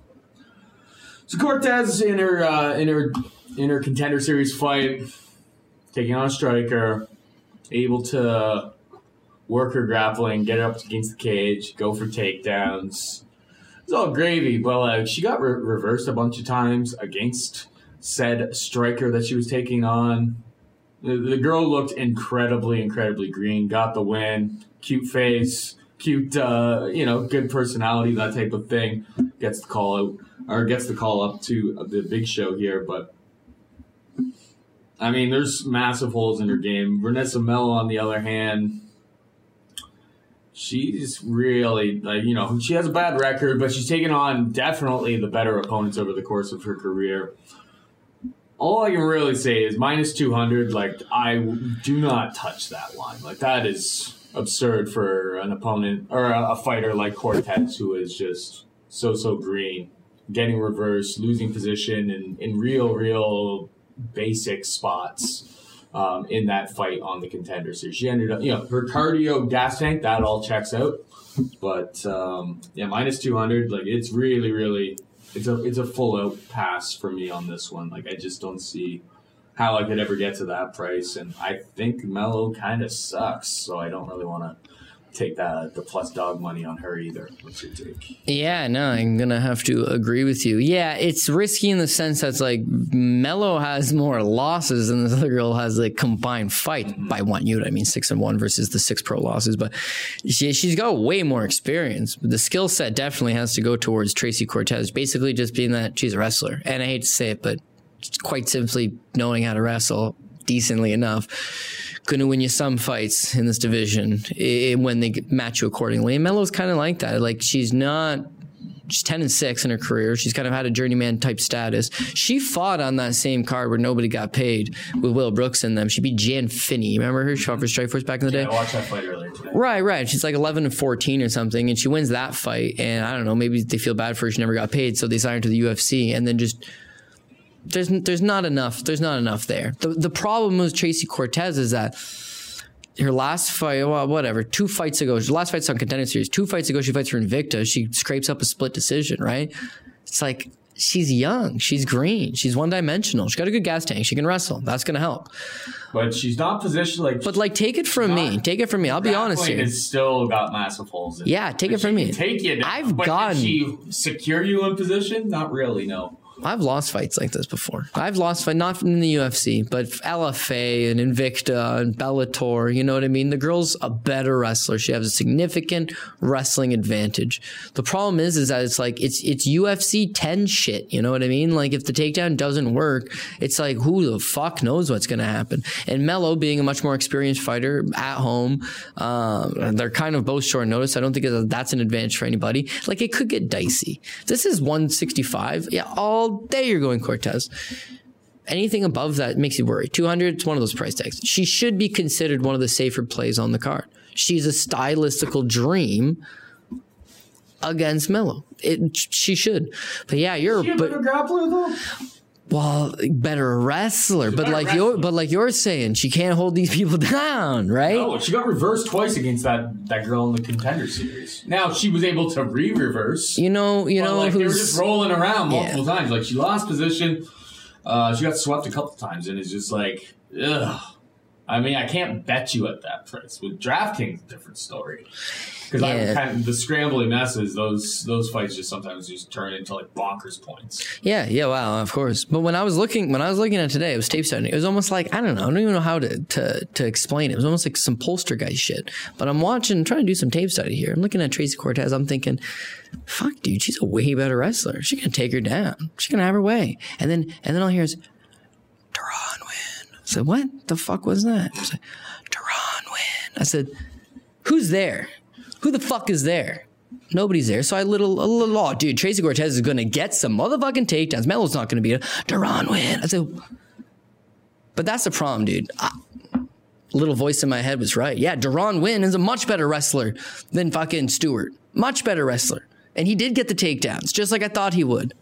so Cortez in her uh, in her in her contender series fight, taking on a striker, able to work her grappling, get her up against the cage, go for takedowns. It's all gravy, but like she got re- reversed a bunch of times against said striker that she was taking on. The, the girl looked incredibly, incredibly green. Got the win. Cute face, cute, uh, you know, good personality, that type of thing. Gets the call out or gets the call up to the big show here, but. I mean, there's massive holes in her game. Vanessa Melo, on the other hand, she's really like you know she has a bad record, but she's taken on definitely the better opponents over the course of her career. All I can really say is minus two hundred. Like I do not touch that line. Like that is absurd for an opponent or a, a fighter like Cortez, who is just so so green, getting reversed, losing position, and in real real basic spots um, in that fight on the contender series. She ended up, you know, her cardio gas tank, that all checks out. But um, yeah, minus 200, like it's really, really, it's a, it's a full out pass for me on this one. Like I just don't see how I could ever get to that price. And I think Melo kind of sucks. So I don't really want to take that, the plus dog money on her either. What's your take? Yeah, no, I'm gonna have to agree with you. Yeah, it's risky in the sense that's like Melo has more losses than this other girl has like combined fight mm-hmm. by one unit. I mean, six and one versus the six pro losses, but she, she's got way more experience. The skill set definitely has to go towards Tracy Cortez, basically just being that she's a wrestler. And I hate to say it, but quite simply knowing how to wrestle decently enough going to win you some fights in this division when they match you accordingly. And Melo's kind of like that. Like she's not. She's ten and six in her career. She's kind of had a journeyman type status. She fought on that same card where nobody got paid with Will Brooks in them. She beat Jan Finney. Remember her? She fought for Strikeforce back in the day. I watched that fight earlier today. Right, right. She's like 11 and 14 or something, and she wins that fight. And I don't know, maybe they feel bad for her. She never got paid, so they signed her to the UFC, and then just there's there's not enough. There's not enough there. The the problem with Tracy Cortez is that her last fight, well, whatever, two fights ago, her last fight's on contender series. Two fights ago, she fights for Invicta. She scrapes up a split decision, right? It's like she's young, she's green, she's one dimensional. She's got a good gas tank. She can wrestle. That's gonna help. But she's not positioned like. But like, take it from me. Take it from me. I'll be honest here. has still got massive holes. In. Yeah, take it from me. can Take you. Down, I've but gotten- Did she secure you in position? Not really. No. I've lost fights like this before. I've lost fight not in the UFC, but LFA and Invicta and Bellator. You know what I mean? The girl's a better wrestler. She has a significant wrestling advantage. The problem is, is that it's like it's it's UFC 10 shit. You know what I mean? Like if the takedown doesn't work, it's like who the fuck knows what's going to happen. And Melo, being a much more experienced fighter at home, um, they're kind of both short notice. I don't think that's an advantage for anybody. Like it could get dicey. This is 165. Yeah, all day you're going Cortez. Anything above that makes you worry. 200, it's one of those price tags. She should be considered one of the safer plays on the card. She's a stylistical dream against Melo. It, she should. But yeah, you're. But grappler though. Well, better wrestler, but better like you're, but like you're saying, she can't hold these people [LAUGHS] down, right? Oh, she got reversed twice against that that girl in the contender series. Now she was able to re-reverse. You know, you know like, they were just rolling around multiple Yeah. times. Like she lost position. Uh, she got swept a couple times, and it's just like, ugh. I mean, I can't bet you at that price. With DraftKings, a different story. Because Yeah. Kind of the scrambly messes, those those fights just sometimes just turn into like bonkers points. Yeah, yeah, wow, of course. But when I was looking, when I was looking at today, it was tape study. It was almost like I don't know, I don't even know how to to to explain it. It was almost like some pollster guy shit. But I'm watching, trying to do some tape study here. I'm looking at Tracy Cortez. I'm thinking, fuck, dude, she's a way better wrestler. She's gonna take her down. She's gonna have her way. And then and then all I hear is Deron Winn. I said, what the fuck was that? I said, Deron Winn. I said, who's there? Who the fuck is there? Nobody's there. So I little, a little, oh, dude, Tracy Cortez is going to get some motherfucking takedowns. Melo's not going to be a Deron Winn. I said, but that's the problem, dude. I, little voice in my head was right. Yeah, Deron Winn is a much better wrestler than fucking Stewart. Much better wrestler. And he did get the takedowns, just like I thought he would.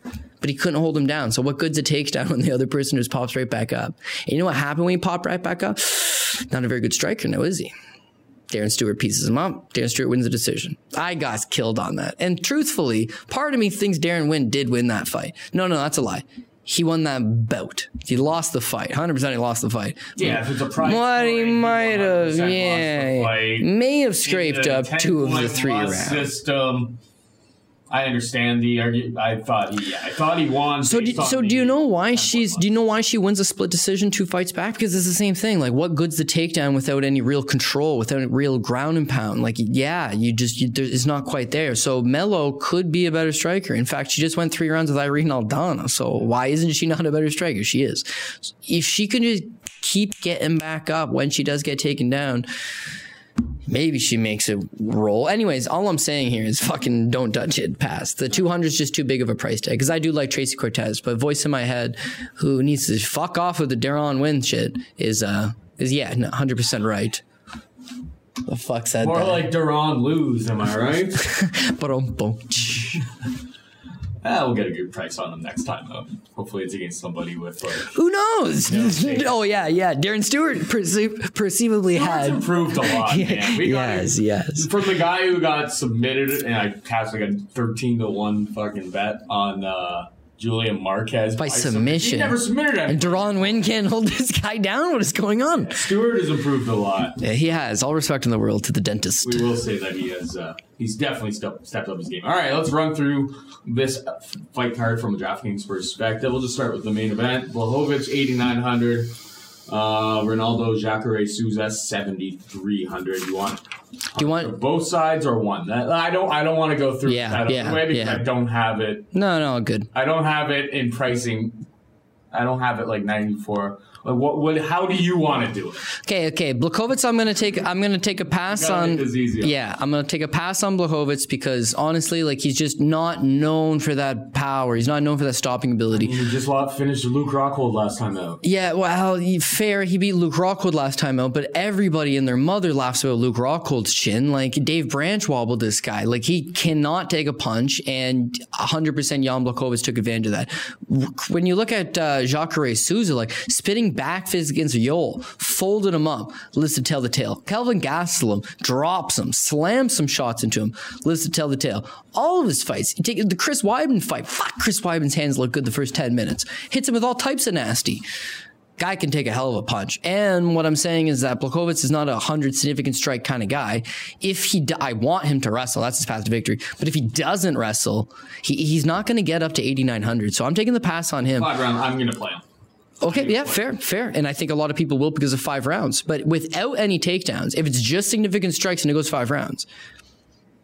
But he couldn't hold him down. So what good's a takedown [LAUGHS] when the other person just pops right back up? And you know what happened when he popped right back up? [SIGHS] Not a very good striker now, is he? Darren Stewart pieces him up. Darren Stewart wins the decision. I got killed on that. And truthfully, part of me thinks Deron Winn did win that fight. No, no, that's a lie. He won that bout. He lost the fight. 100% he lost the fight. Yeah, if it's a prize What he might have, 100% lost the yeah, may have scraped up two of the three rounds. System. I understand the argument. I thought he. Yeah, I thought he won. So, do, so do you know why she's? Do you know why she wins a split decision two fights back? Because it's the same thing. Like, what good's the takedown without any real control, without real ground and pound? Like, yeah, you just you, there, it's not quite there. So Melo could be a better striker. In fact, she just went three rounds with Irene Aldana. So why isn't she not a better striker? She is. If she can just keep getting back up when she does get taken down. Maybe she makes a roll. Anyways, all I'm saying here is fucking don't touch it. Pass. The 200 is just too big of a price tag because I do like Tracy Cortez, but voice in my head who needs to fuck off with the Deron Winn shit is uh is yeah, no, 100% right. The fuck said More that? like Duran lose, am I right? [LAUGHS] [LAUGHS] Ah, we'll get a good price on him next time. Though. Hopefully, it's against somebody with like. Who knows? [LAUGHS] oh yeah, yeah. Darren Stewart perce- perceivably It's had. improved a lot, [LAUGHS] man. We got yes, yes. From the guy who got submitted, and I cast like a thirteen to one fucking bet on uh, Julian Marquez By sub- submission. He never submitted And. Deron Winn can't [LAUGHS] hold this guy down. What is going on? Stewart has improved a lot. Yeah, he has. All respect in the world to the dentist. We will say that he has. Uh, he's definitely stepped, stepped up his game. All right, let's run through this fight card from a DraftKings perspective. We'll just start with the main event: Blachowicz eighty nine hundred. Uh, Ronaldo Jacare Souza seventy three hundred. You want Do you want? both sides or one? That, I don't. I don't want to go through Yeah, that yeah, way because yeah. I don't have it. No, no, good. I don't have it in pricing. I don't have it like ninety four. Like what? What? How do you want to do it? Okay, okay. Blachowicz, I'm gonna take. I'm gonna take a pass on. Yeah, I'm gonna take a pass on Blachowicz because honestly, like he's just not known for that power. He's not known for that stopping ability. You just lost, finished Luke Rockhold last time out. Yeah, well, he- fair. He beat Luke Rockhold last time out, but everybody and their mother laughs about Luke Rockhold's chin. Like Dave Branch wobbled this guy. Like he cannot take a punch, and 100% Jan Blachowicz took advantage of that. When you look at uh, Jacare Souza, like spitting back fist against Yoel, folded him up, lives to tell the tale. Kelvin Gastelum drops him, slams some shots into him, lives to tell the tale. All of his fights, take the Chris Weidman fight. Fuck, Chris Weidman's hands look good the first 10 minutes. Hits him with all types of nasty guy can take a hell of a punch. And what I'm saying is that Blachowicz is not a hundred significant strike kind of guy. If he, I want him to wrestle. That's his path to victory. But if he doesn't wrestle, he, he's not going to get up to 8,900. So I'm taking the pass on him. Five round. I'm gonna play him. Okay, yeah, fair, fair. And I think a lot of people will because of five rounds. But without any takedowns, if it's just significant strikes and it goes five rounds,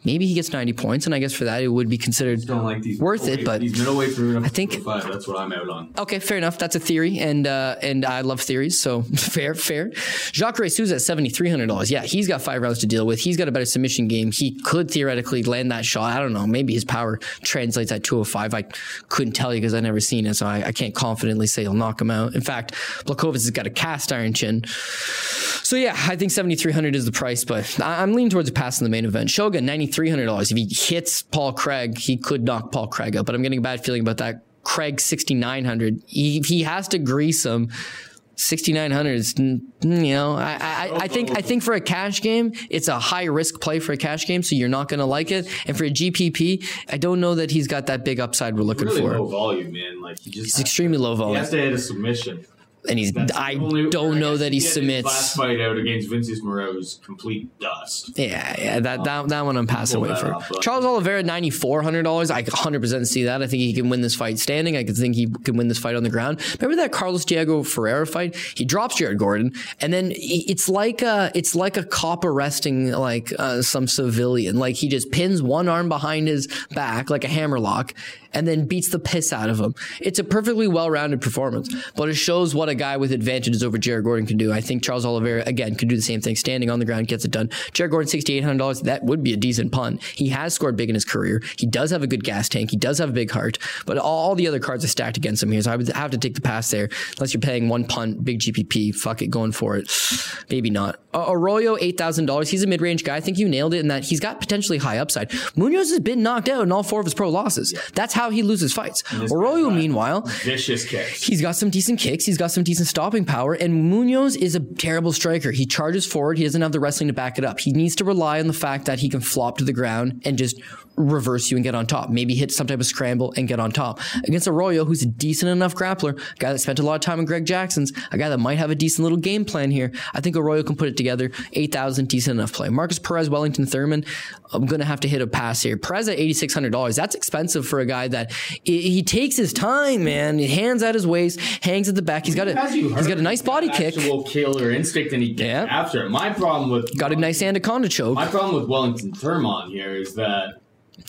maybe he gets 90 points. And I guess for that, it would be considered like worth it. But these middleweight. I think- five. That's what I'm out on. Okay, fair enough. That's a theory, and uh, and I love theories, so [LAUGHS] fair, fair. Jacare Souza at seventy three hundred dollars. Yeah, he's got five rounds to deal with. He's got a better submission game. He could theoretically land that shot. I don't know. Maybe his power translates at two hundred five. I couldn't tell you because I never seen it, so I, I can't confidently say he'll knock him out. In fact, Blachowicz has got a cast iron chin. So yeah, I think seventy three hundred is the price, but I- I'm leaning towards a pass in the main event. Shogun ninety three hundred dollars. If he hits Paul Craig, he could knock Paul Craig out. But I'm getting a bad feeling about that Craig 6900. He, he has to grease him. 6900 is you know I, I I think I think for a cash game it's a high risk play for a cash game so you're not going to like it and for a GPP I don't know that he's got that big upside we're looking Really for low volume, man. Like he just It's extremely low He volume has to hit a submission. And he's That's I only- don't know that he did his Last submits fight out against Vincius Moreau was complete dust. Yeah, yeah, that that, that one I'm passing away for. off, Charles Oliveira, ninety four hundred dollars. I 100 percent see that. I think he can win this fight standing. I could think he can win this fight on the ground. Remember that Carlos Diego Ferreira fight? He drops Jared Gordon, and then it's like a it's like a cop arresting like uh, some civilian. Like he just pins one arm behind his back like a hammerlock, and then beats the piss out of him. It's a perfectly well rounded performance, but it shows what a guy with advantages over Jared Gordon can do. I think Charles Oliveira again could do the same thing, standing on the ground, gets it done. Jared Gordon, sixty eight hundred dollars. That would be a decent pun. He has scored big in his career. He does have a good gas tank. He does have a big heart, but all, the other cards are stacked against him here. So I would have to take the pass there, unless you're paying one punt, big GPP. Fuck it, going for it. Maybe not. Arroyo, eight thousand dollars. He's a mid range guy. I think you nailed it in that he's got potentially high upside. Muniz has been knocked out in all four of his pro losses. That's how he loses fights. Arroyo, meanwhile, Vicious kicks. He's got some decent kicks. He's got some decent stopping power. And Muniz is a terrible striker. He charges forward. He doesn't have the wrestling to back it up. He needs to rely on the fact that he can flop to the ground and just reverse you and get on top. Maybe hit some type of scramble and get on top. Against Arroyo, who's a decent enough grappler, a guy that spent a lot of time in Greg Jackson's, a guy that might have a decent little game plan here. I think Arroyo can put it together. 8,000, decent enough play. Markus Perez, Wellington Turman, I'm going to have to hit a pass here. Perez at $8,600. That's expensive for a guy that he takes his time, man. He hands out his waist, hangs at the back. He's got a, he's got a nice body kick. Actual killer instinct, and he gets Yeah. after it. My problem with Got a nice anaconda choke. my problem with Wellington Turman here is that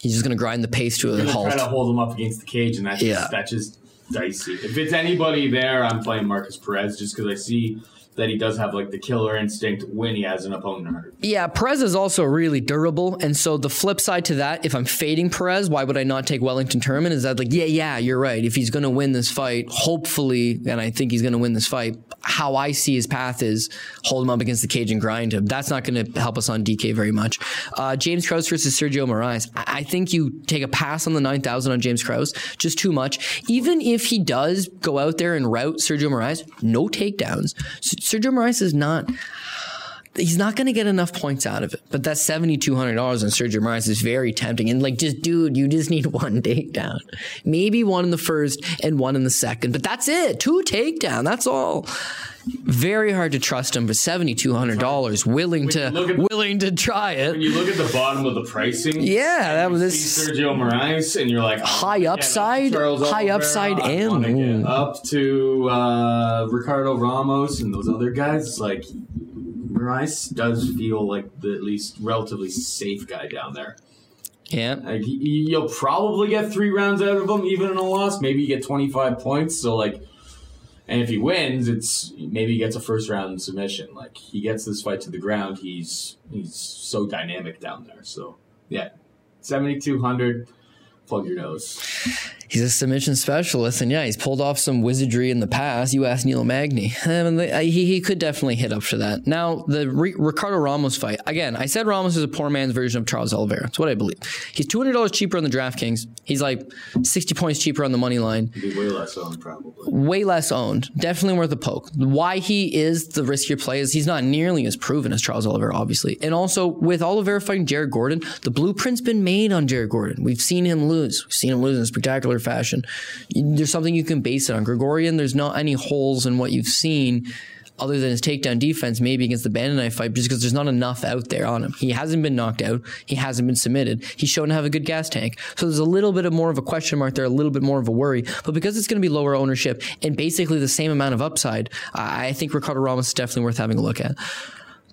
He's just going to grind the pace to a halt. trying to hold him up against the cage, and that's Yeah. just, that's just dicey. If it's anybody there, I'm playing Markus Perez just because I see that he does have like the killer instinct when he has an opponent hurt. Yeah, Perez is also really durable. And so the flip side to that, if I'm fading Perez, why would I not take Wellington Turman? Is that like, yeah, yeah, you're right. If he's going to win this fight, hopefully, and I think he's going to win this fight, how I see his path is hold him up against the cage and grind him. That's not going to help us on DK very much. Uh, James Krause versus Sergio Moraes. I think you take a pass on the 9,000 on James Krause, just too much. Even if he does go out there and route Sergio Moraes, no takedowns. Sergio Moraes is not he's not going to get enough points out of it. But that seventy two hundred dollars on Sergio Moraes is very tempting. And like, just dude, you just need [LAUGHS] one takedown, maybe one in the first and one in the second. But that's it. Two takedown. That's all. Very hard to trust him, for seventy two hundred dollars, willing to at- willing to try it. When you look at the bottom of the pricing, Yeah, that was this. Sergio Moraes, and you're like oh, High upside, Charles high Oliveira, upside and- wanna get ooh. up to uh, Ricardo Ramos and those other guys. It's like Moraes does feel like the at least relatively safe guy down there. Yeah, Like you'll probably get three rounds out of him, even in a loss. Maybe you get twenty five points. So like, and if he wins, it's maybe he gets a first round submission. Like he gets this fight to the ground. He's he's so dynamic down there. So yeah, seventy two hundred. Plug your nose. [LAUGHS] he's a submission specialist, and yeah, he's pulled off some wizardry in the past. You asked Neil Magny, [LAUGHS] I mean, they- he he could definitely hit up for that. Now the Ri- Ricardo Ramos fight again. I said Ramos is a poor man's version of Charles Oliveira. That's what I believe. He's two hundred dollars cheaper on the DraftKings. He's like sixty points cheaper on the money line. Be way less owned, probably. way less owned. Definitely worth a poke. Why he is the riskier play is he's not nearly as proven as Charles Oliveira, obviously. And also with Oliveira fighting Jared Gordon, the blueprint's been made on Jared Gordon. We've seen him lose. We've seen him lose in spectacular fashion. There's something you can base it on. Garagorri, there's not any holes in what you've seen. Other than his takedown defense, maybe against the Bandit fight, just because there's not enough out there on him. He hasn't been knocked out. He hasn't been submitted. He's shown to have a good gas tank. So there's a little bit of more of a question mark there, a little bit more of a worry. But because it's going to be lower ownership and basically the same amount of upside, I think Ricardo Ramos is definitely worth having a look at.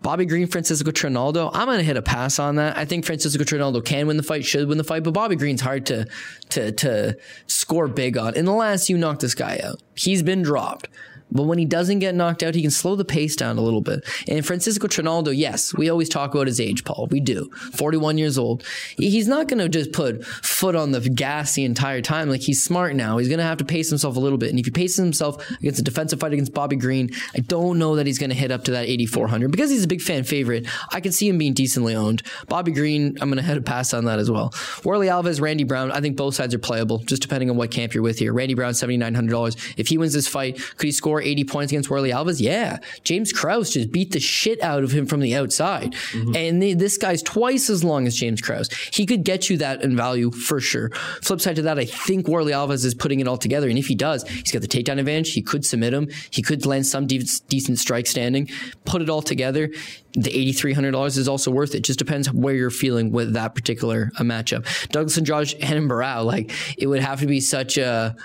Bobby Green, Francisco Trinaldo. I'm gonna hit a pass on that. I think Francisco Trinaldo can win the fight, should win the fight, but Bobby Green's hard to to to score big on. Unless you knock this guy out, he's been dropped. But when he doesn't get knocked out, he can slow the pace down a little bit. And Francisco Trinaldo, yes, we always talk about his age, Paul. We do. 41 years old. He's not going to just put foot on the gas the entire time. Like he's smart now. He's going to have to pace himself a little bit. And if he paces himself against a defensive fight against Bobby Green, I don't know that he's going to hit up to that 8,400 because he's a big fan favorite. I can see him being decently owned. Bobby Green, I'm going to head a pass on that as well. Warlley Alves, Randy Brown, I think both sides are playable, just depending on what camp you're with here. Randy Brown, $7,900. If he wins this fight, could he score 80 points against Warlley Alves? Yeah. James Krause just beat the shit out of him from the outside. And the, this guy's twice as long as James Krause. He could get you that in value for sure. Flip side to that, I think Warlley Alves is putting it all together. And if he does, he's got the takedown advantage. He could submit him. He could land some de- decent strike standing. Put it all together. The $8,300 is also worth it. Just depends where you're feeling with that particular uh, matchup. Douglas Andrade, Renan Barao, like it would have to be such a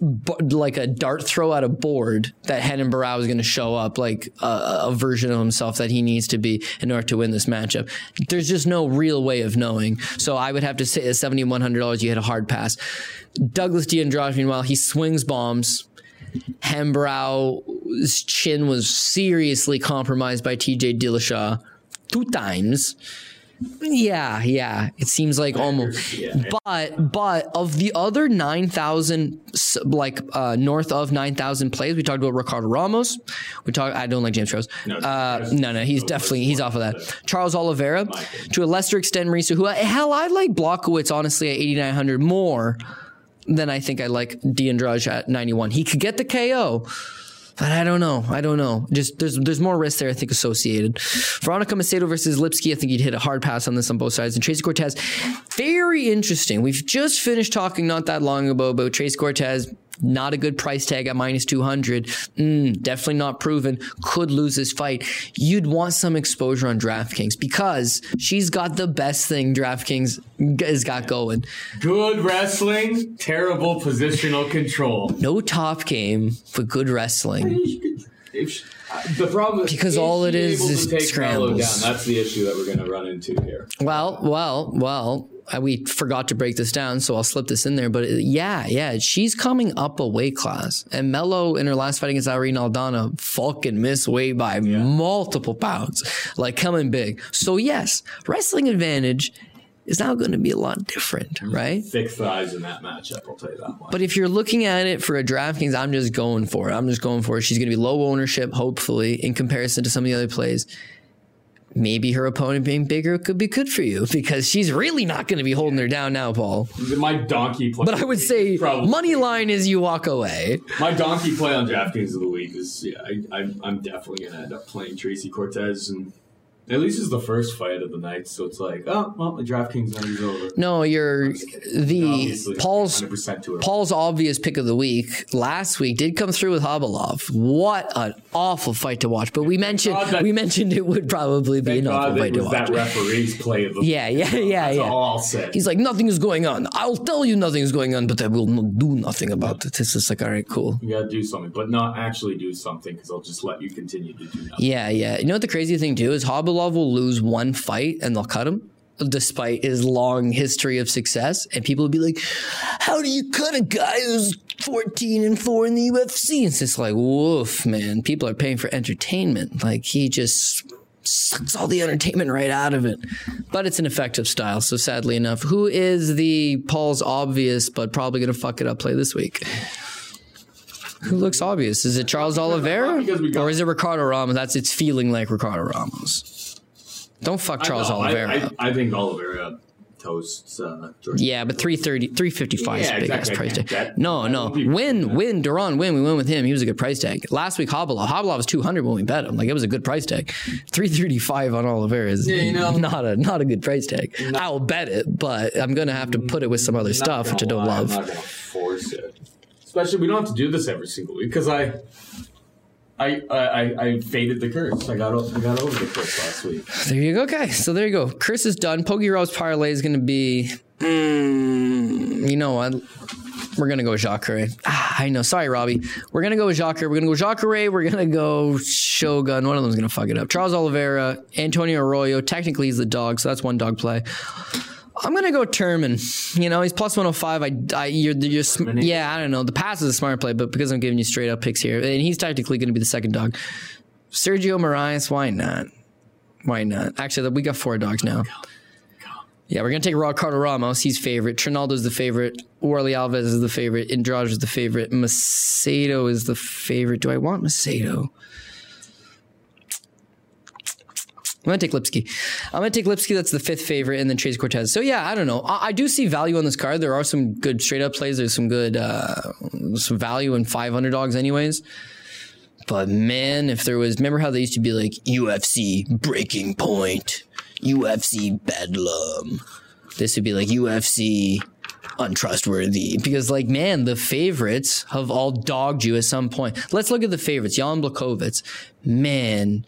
b- like a dart throw at a board that Renan Barao is going to show up like a, a version of himself that he needs to be in order to win this matchup. There's just no real way of knowing. So I would have to say at $7,100, you hit a hard pass. Douglas D'Andrade, meanwhile, he swings bombs. Hembrow's chin was seriously compromised by TJ Dillashaw two times. Yeah, yeah. It seems like almost. But but of the other nine thousand, like uh, north of nine thousand plays, we talked about Ricardo Ramos. We talked. I don't like James Rose. No, uh, no, no. He's definitely he's off of that. Charles Oliveira, to a lesser extent, Marisa. Who hell, I like Blachowicz honestly at eighty nine hundred more than I think I like D'Andrade at ninety one. He could get the KO. But I don't know. I don't know. Just there's there's more risk there. I think associated. Veronica Macedo versus Lipski. I think you'd hit a hard pass on this on both sides. And Tracy Cortez, very interesting. We've just finished talking not that long ago about Tracy Cortez. Not a good price tag at minus 200. Mm, definitely not proven. Could lose this fight. You'd want some exposure on DraftKings because she's got the best thing DraftKings has got going. Good wrestling, terrible positional control. No top game, but good wrestling. If the problem is Because all it is is scrambles. Down. That's the issue that we're going to run into here. Well, well, well. Uh, We forgot to break this down, so I'll slip this in there. But yeah, yeah, she's coming up a weight class. And Melo in her last fight against Irene Aldana fucking missed weight by multiple pounds, like coming big. So yes, wrestling advantage is now going to be a lot different, right? Thick thighs in that matchup. I'll tell you that much. But if you're looking at it for a DraftKings, I'm just going for it. I'm just going for it. She's going to be low ownership, hopefully, in comparison to some of the other plays. Maybe her opponent being bigger could be good for you because she's really not going to be holding her down now, Paul. my donkey play. But I would say Probably. money line is you walk away. My donkey play on DraftKings of the week is yeah. I, I'm I'm definitely gonna end up playing Tracy Cortez, and at least it's the first fight of the night, so it's like oh well, the DraftKings night is over. No, you're the Obviously, Paul's 100% to it. Paul's obvious pick of the week last week did come through with Khabilov. What an awful fight to watch! But we mentioned that- we mentioned it would probably be an awful fight to was that referee's play of the Yeah, yeah, yeah, yeah. all I'll. He's like, nothing is going on. I'll tell you nothing is going on, but I will not do nothing about it. It's just like, all right, cool. you gotta do something, but not actually do something because I'll just let you continue to do nothing. Yeah, yeah. You know what the crazy thing too is Khabilov will lose one fight and they'll cut him despite his long history of success. And people will be like, how do you cut a guy who's 14 and 4 in the UFC? It's just like, woof, man. People are paying for entertainment. Like he just sucks all the entertainment right out of it. But it's an effective style. So sadly enough, who is the Paul's obvious but probably going to fuck it up play this week? Who looks obvious? Is it Charles Oliveira Because we got- or is it Ricardo Ramos? That's it's feeling like Ricardo Ramos. Don't fuck Charles I, know, Oliveira. I. I, I think Oliveira toasts uh, yeah, but 330, 355 is Yeah, a big ass price tag. That- no, that no. Win, win, Duran, win. We went with him. He was a good price tag. Last week, Khabilov. Khabilov was 200 when we bet him. Like, it was a good price tag. 335 on Oliveira is you know- not a not a good price tag. I will bet it, but I'm going to have to put it with some other stuff, which I don't lie, love. Not force it. Especially, we don't have to do this every single week because I, I, I, I, faded the curse. I got, I got over the curse last week. There you go. Okay, so there you go. Chris is done. Pokey Rose parlay is going to be. Mm, you know what? We're going to go Jacare. Ah, I know. Sorry, Robbie. We're going to go with Jacare. We're going to go Jacare. We're going to go Shogun. One of them's going to fuck it up. Charles Oliveira, Antonio Arroyo. Technically, he's the dog, so that's one dog play. I'm gonna go Turman. You know, he's plus 105. I, I you're, you're sm- yeah, I don't know. The pass is a smart play, but because I'm giving you straight up picks here, and he's technically going to be the second dog. Sergio Moraes, why not? Why not? Actually, we got four dogs now. Yeah, we're gonna take Ricardo Ramos. He's favorite. Trinaldo's the favorite. Warlley Alves is the favorite. Andrade is the favorite. Macedo is the favorite. Do I want Macedo? I'm gonna take Lipski. I'm gonna take Lipski. That's the fifth favorite, and then Trace Cortez. So yeah, I don't know. I, I do see value on this card. There are some good straight up plays. There's some good uh, some value in 500 dogs, anyways. But man, if there was, remember how they used to be like UFC Breaking Point, UFC Bedlam. This would be like UFC untrustworthy because like man the favorites have all dogged you at some point let's look at the favorites jan Blachowicz. man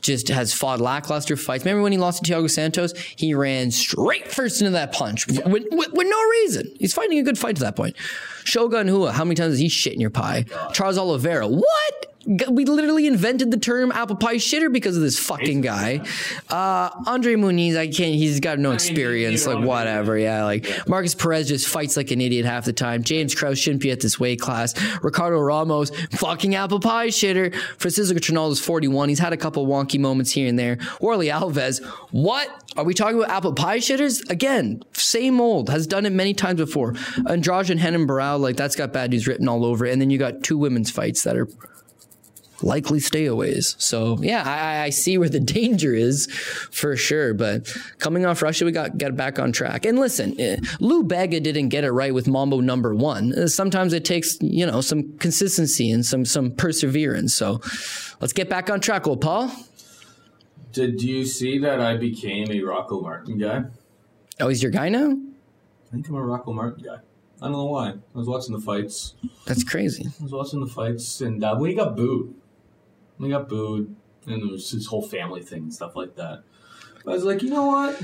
just has fought lackluster fights. Remember when he lost to Thiago Santos? He ran straight first into that punch with, with, with no reason. He's fighting a good fight to that point. Shogun Rua, how many times has he shit in your pie? Oh Charles Oliveira, what? We literally invented the term apple pie shitter because of this fucking guy. Uh, Andre Muniz, I can't, he's got no experience. Like, one of them. whatever. Yeah. Like, Markus Perez just fights like an idiot half the time. James Krause shouldn't be at this weight class. Ricardo Ramos, fucking apple pie shitter. Francisco Trinaldo's 41. He's had a couple wonky moments here and there. Warlley Alves, what? Are we talking about apple pie shitters? Again, same old, has done it many times before. Andrade and Renan Barao, like, that's got bad news written all over it. And then you got two women's fights that are likely stayaways. So yeah, I, I- see where the [LAUGHS] danger is for sure. But coming off Russia, we got get back on track. And listen, eh, Lou Bega didn't get it right with Mambo number one. Uh, Sometimes it takes you know some consistency and some some perseverance. So let's get back on track, old Paul. Did you see that I became a Rocco Martin guy? Oh, he's your guy now. I think I'm a Rocco Martin guy. I don't know why. I was watching the fights. That's crazy. I was watching the fights, and uh, when he got booed, he got booed, and there was his whole family thing and stuff like that. I was like, you know what?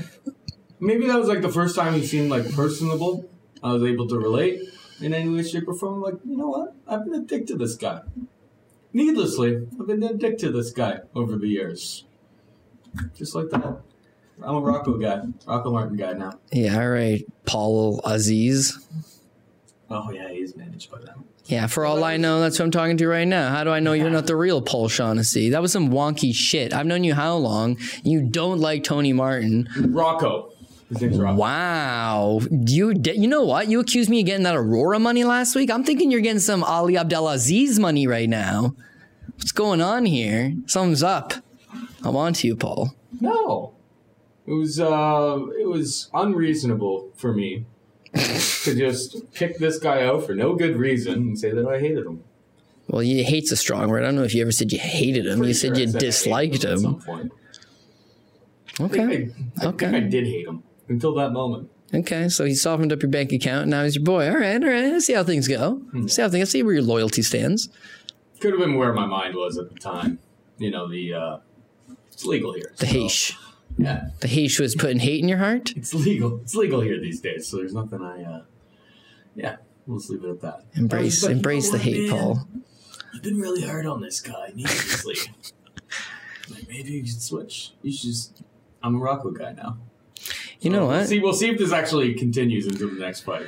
Maybe that was like the first time he seemed like personable. I was able to relate in any way, shape, or form. Like, you know what? I've been addicted to this guy. Needlessly, I've been addicted to this guy over the years. Just like that. I'm a Rocco guy, Rocco Martin guy now. Yeah, all right, Paul Aziz. Oh yeah, he's managed by them. Yeah, for all I know, that's who I'm talking to right now. How do I know you're not the real Paul Shaughnessy? That was some wonky shit. I've known you how long? You don't like Tony Martin. Rocco. His name's Rocco. Wow. You you know what? You accused me of getting that Aurora money last week. I'm thinking you're getting some Ali Abdelaziz money right now. What's going on here? Something's up. I'm on to you, Paul. No, it was uh, it was unreasonable for me to just pick this guy out for no good reason and say that I hated him. Well, you hate's a strong word. I don't know if you ever said you hated him. You said Sure, you hated disliked some him. point. I think Okay. I, I Okay. think I did hate him until that moment. Okay, so he softened up your bank account, and now he's your boy. All right, all right. Let's see how things go. Hmm. See how things. See where your loyalty stands. Could have been where my mind was at the time. You know the uh, it's legal here. The so- Heish. Yeah, The Heish was putting hate in your heart. it's legal. It's legal here these days. So there's nothing I. Uh, yeah, we'll just leave it at that. Embrace, like, you embrace know the hate, man? Paul. You've been really hard on this guy needlessly. [LAUGHS] like maybe you should switch. You should just. I'm a Rocco guy now. You know We'll what? see, we'll see if this actually continues into the next fight.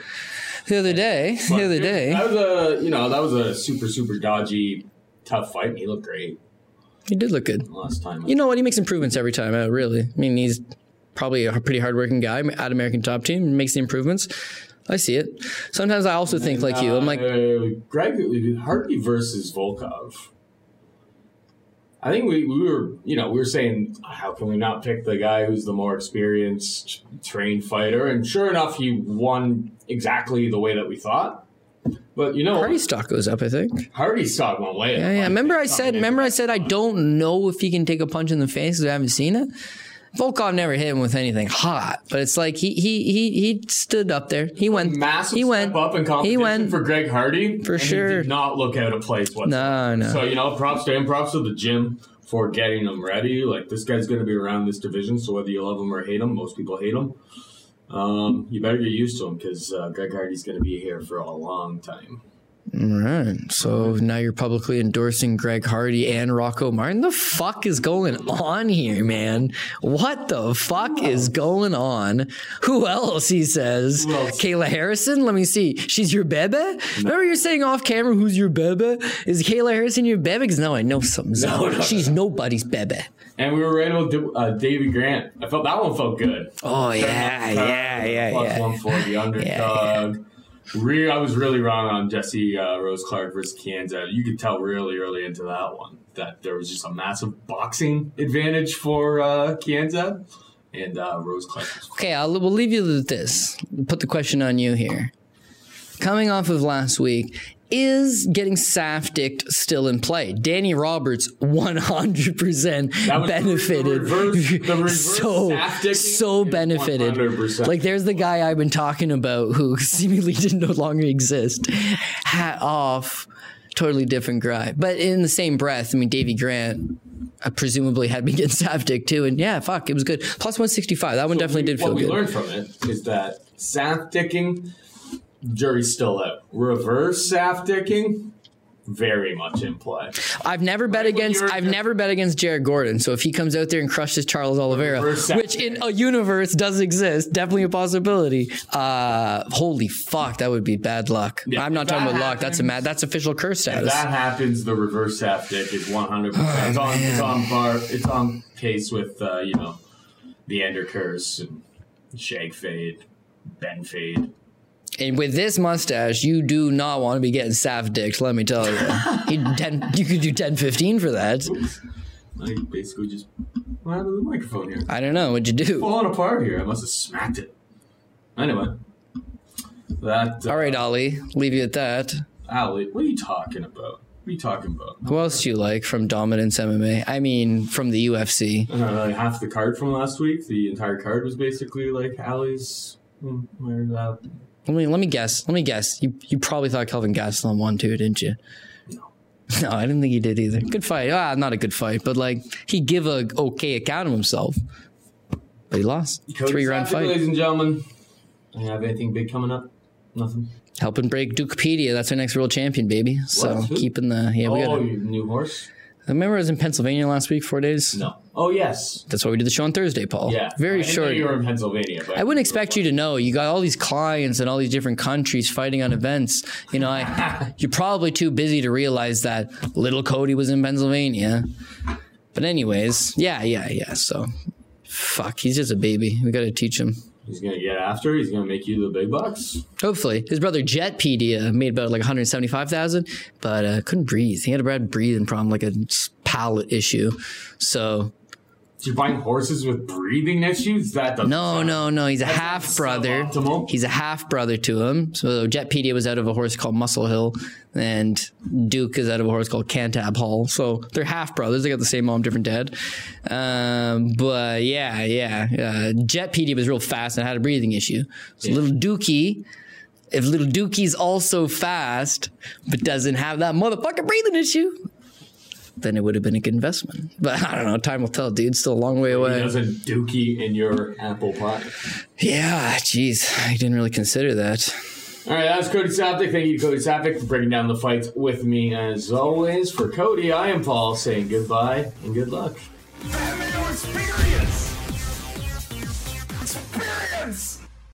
The other day, the other day, that was a you know that was a super super dodgy, tough fight. and He looked great he did look good. last time. You know what? He makes improvements every time out. Really, I mean, he's probably a pretty hardworking guy at American Top Team. Makes the improvements. I see it. Sometimes I also think like you. I'm like, uh, Greg Hardy versus Volkov. I think we, we were, you know, we were saying, how can we not pick the guy who's the more experienced, trained fighter? And sure enough, he won exactly the way that we thought. But you know, Hardy stock goes up. I think. Hardy stock went way. up. Yeah, yeah. Remember I said. Remember I said I don't know if he can take a punch in the face because I haven't seen it. Volkov never hit him with anything hot, but it's like he he he he stood up there. He went. massive he went. up in he went. for Greg Hardy. For and he sure. did not look out of place whatsoever. No, no. So you know, props to him, props to the gym for getting him ready. Like this guy's going to be around this division, so whether you love him or hate him, most people hate him. Um, you better get used to him because uh, Greg Hardy's going to be here for a long time. All right. So now you're publicly endorsing Greg Hardy and Rocco Martin. The fuck is going on here, man? What the fuck is going on? Who else? He says. else? Kayla Harrison. Let me see. She's your bebe. Remember you're saying off camera, "Who's your bebe?" Is Kayla Harrison your bebe? Because now I know something's No, no, no. She's nobody's bebe. And we were right about uh, Davey Grant. I felt that one felt good. Oh yeah, yeah, yeah, Plus yeah. 140 [LAUGHS] underdog. Re- I was really wrong on Jesse uh, Rose Clark versus Kansas. You could tell really early into that one that there was just a massive boxing advantage for uh, Kansas. And uh, Rose Clark was Okay, I'll, we'll leave you with this. Put the question on you here. Coming off of last week, is getting Safdicked still in play? Danny Roberts 100% That was the benefited. reverse- the [LAUGHS] reverse so, so benefited. 100%. Like, there's the guy I've been talking about who [LAUGHS] seemingly didn't no longer exist. Hat off. Totally different guy. But in the same breath, I mean, Davey Grant. uh, presumably had been getting [LAUGHS] Safdick too, and yeah, fuck, it was good. Plus one sixty five. That one definitely did feel what feel we good. learned from it is that Saf dicking, jury's still out. Reverse Saf dicking, very much in play. I've never bet Right against. I've never bet against Jared Gordon. So if he comes out there and crushes Charles Oliveira, which in a universe does exist, definitely a possibility. Uh, holy fuck, that would be bad luck. Yeah, I'm not talking about luck. That's a mad. That's official curse If status. that happens, the reverse Saf dick is one hundred percent. It's on. It's on bar. It's on pace with uh, you know the Ender curse and Shag fade, Ben fade. And with this mustache, you do not want to be getting Saf dicks. Let me tell you. He'd 10, you could do 10, 15 for that. I basically just what happened to the microphone here? I don't know. What'd you do? Falling apart here. I must have smacked it. Anyway, that. Uh, All right, Ollie. Leave you at that. Ali, what are you talking about? What are you talking about? Who else do you like from Dominance MMA? I mean, from the UFC. I know, like half the card from last week. The entire card was basically like Ali's. hmm, Where that? Let me let me guess. Let me guess. You you probably thought Kelvin Gastelum won too, didn't you? No. [LAUGHS] No, I didn't think he did either. Good fight. Ah, not a good fight, but like he give a okay account of himself. But he lost. Cody Three round fight. ladies and gentlemen. You have anything big coming up? Nothing. Helping break Dukepedia. That's our next world champion, baby. So keeping the yeah, we oh, got. you new horse? Remember, I was in Pennsylvania last week, four days. No. Oh yes. That's why we did the show on Thursday, Paul. Yeah. very I didn't know short. You were in Pennsylvania. I wouldn't expect you to know. You got all these clients and all these different countries fighting on events. You know, I, [LAUGHS] you're probably too busy to realize that little Cody was in Pennsylvania. But anyways, yeah, yeah, yeah. So, fuck, he's just a baby. We got to teach him. He's gonna get after. He's gonna make you the big bucks. Hopefully, his brother Jetpedia made about like 175,000, but uh, couldn't breathe. He had a bad breathing problem, like a palate issue. So You're buying horses with breathing issues. That doesn't. No, sound- no, no. He's a That's half brother. He's a half brother to him. So Jetpedia was out of a horse called Muscle Hill, and Duke is out of a horse called Cantab Hall. So they're half brothers. They got the same mom, different dad. Um, but yeah, yeah. Uh, Jetpedia was real fast and had a breathing issue. So little Dookie. If little Dookie's also fast, but doesn't have that motherfucking breathing issue, then it would have been a good investment. But I don't know. Time will tell, dude. Still a long way away. Doesn't dookie in your apple pie. Yeah, jeez, I didn't really consider that. All right, that's Cody Saftic. Thank you, Cody Saftic, for breaking down the fights with me as always. For Cody, I am Paul saying goodbye and good luck. Experience. Experience.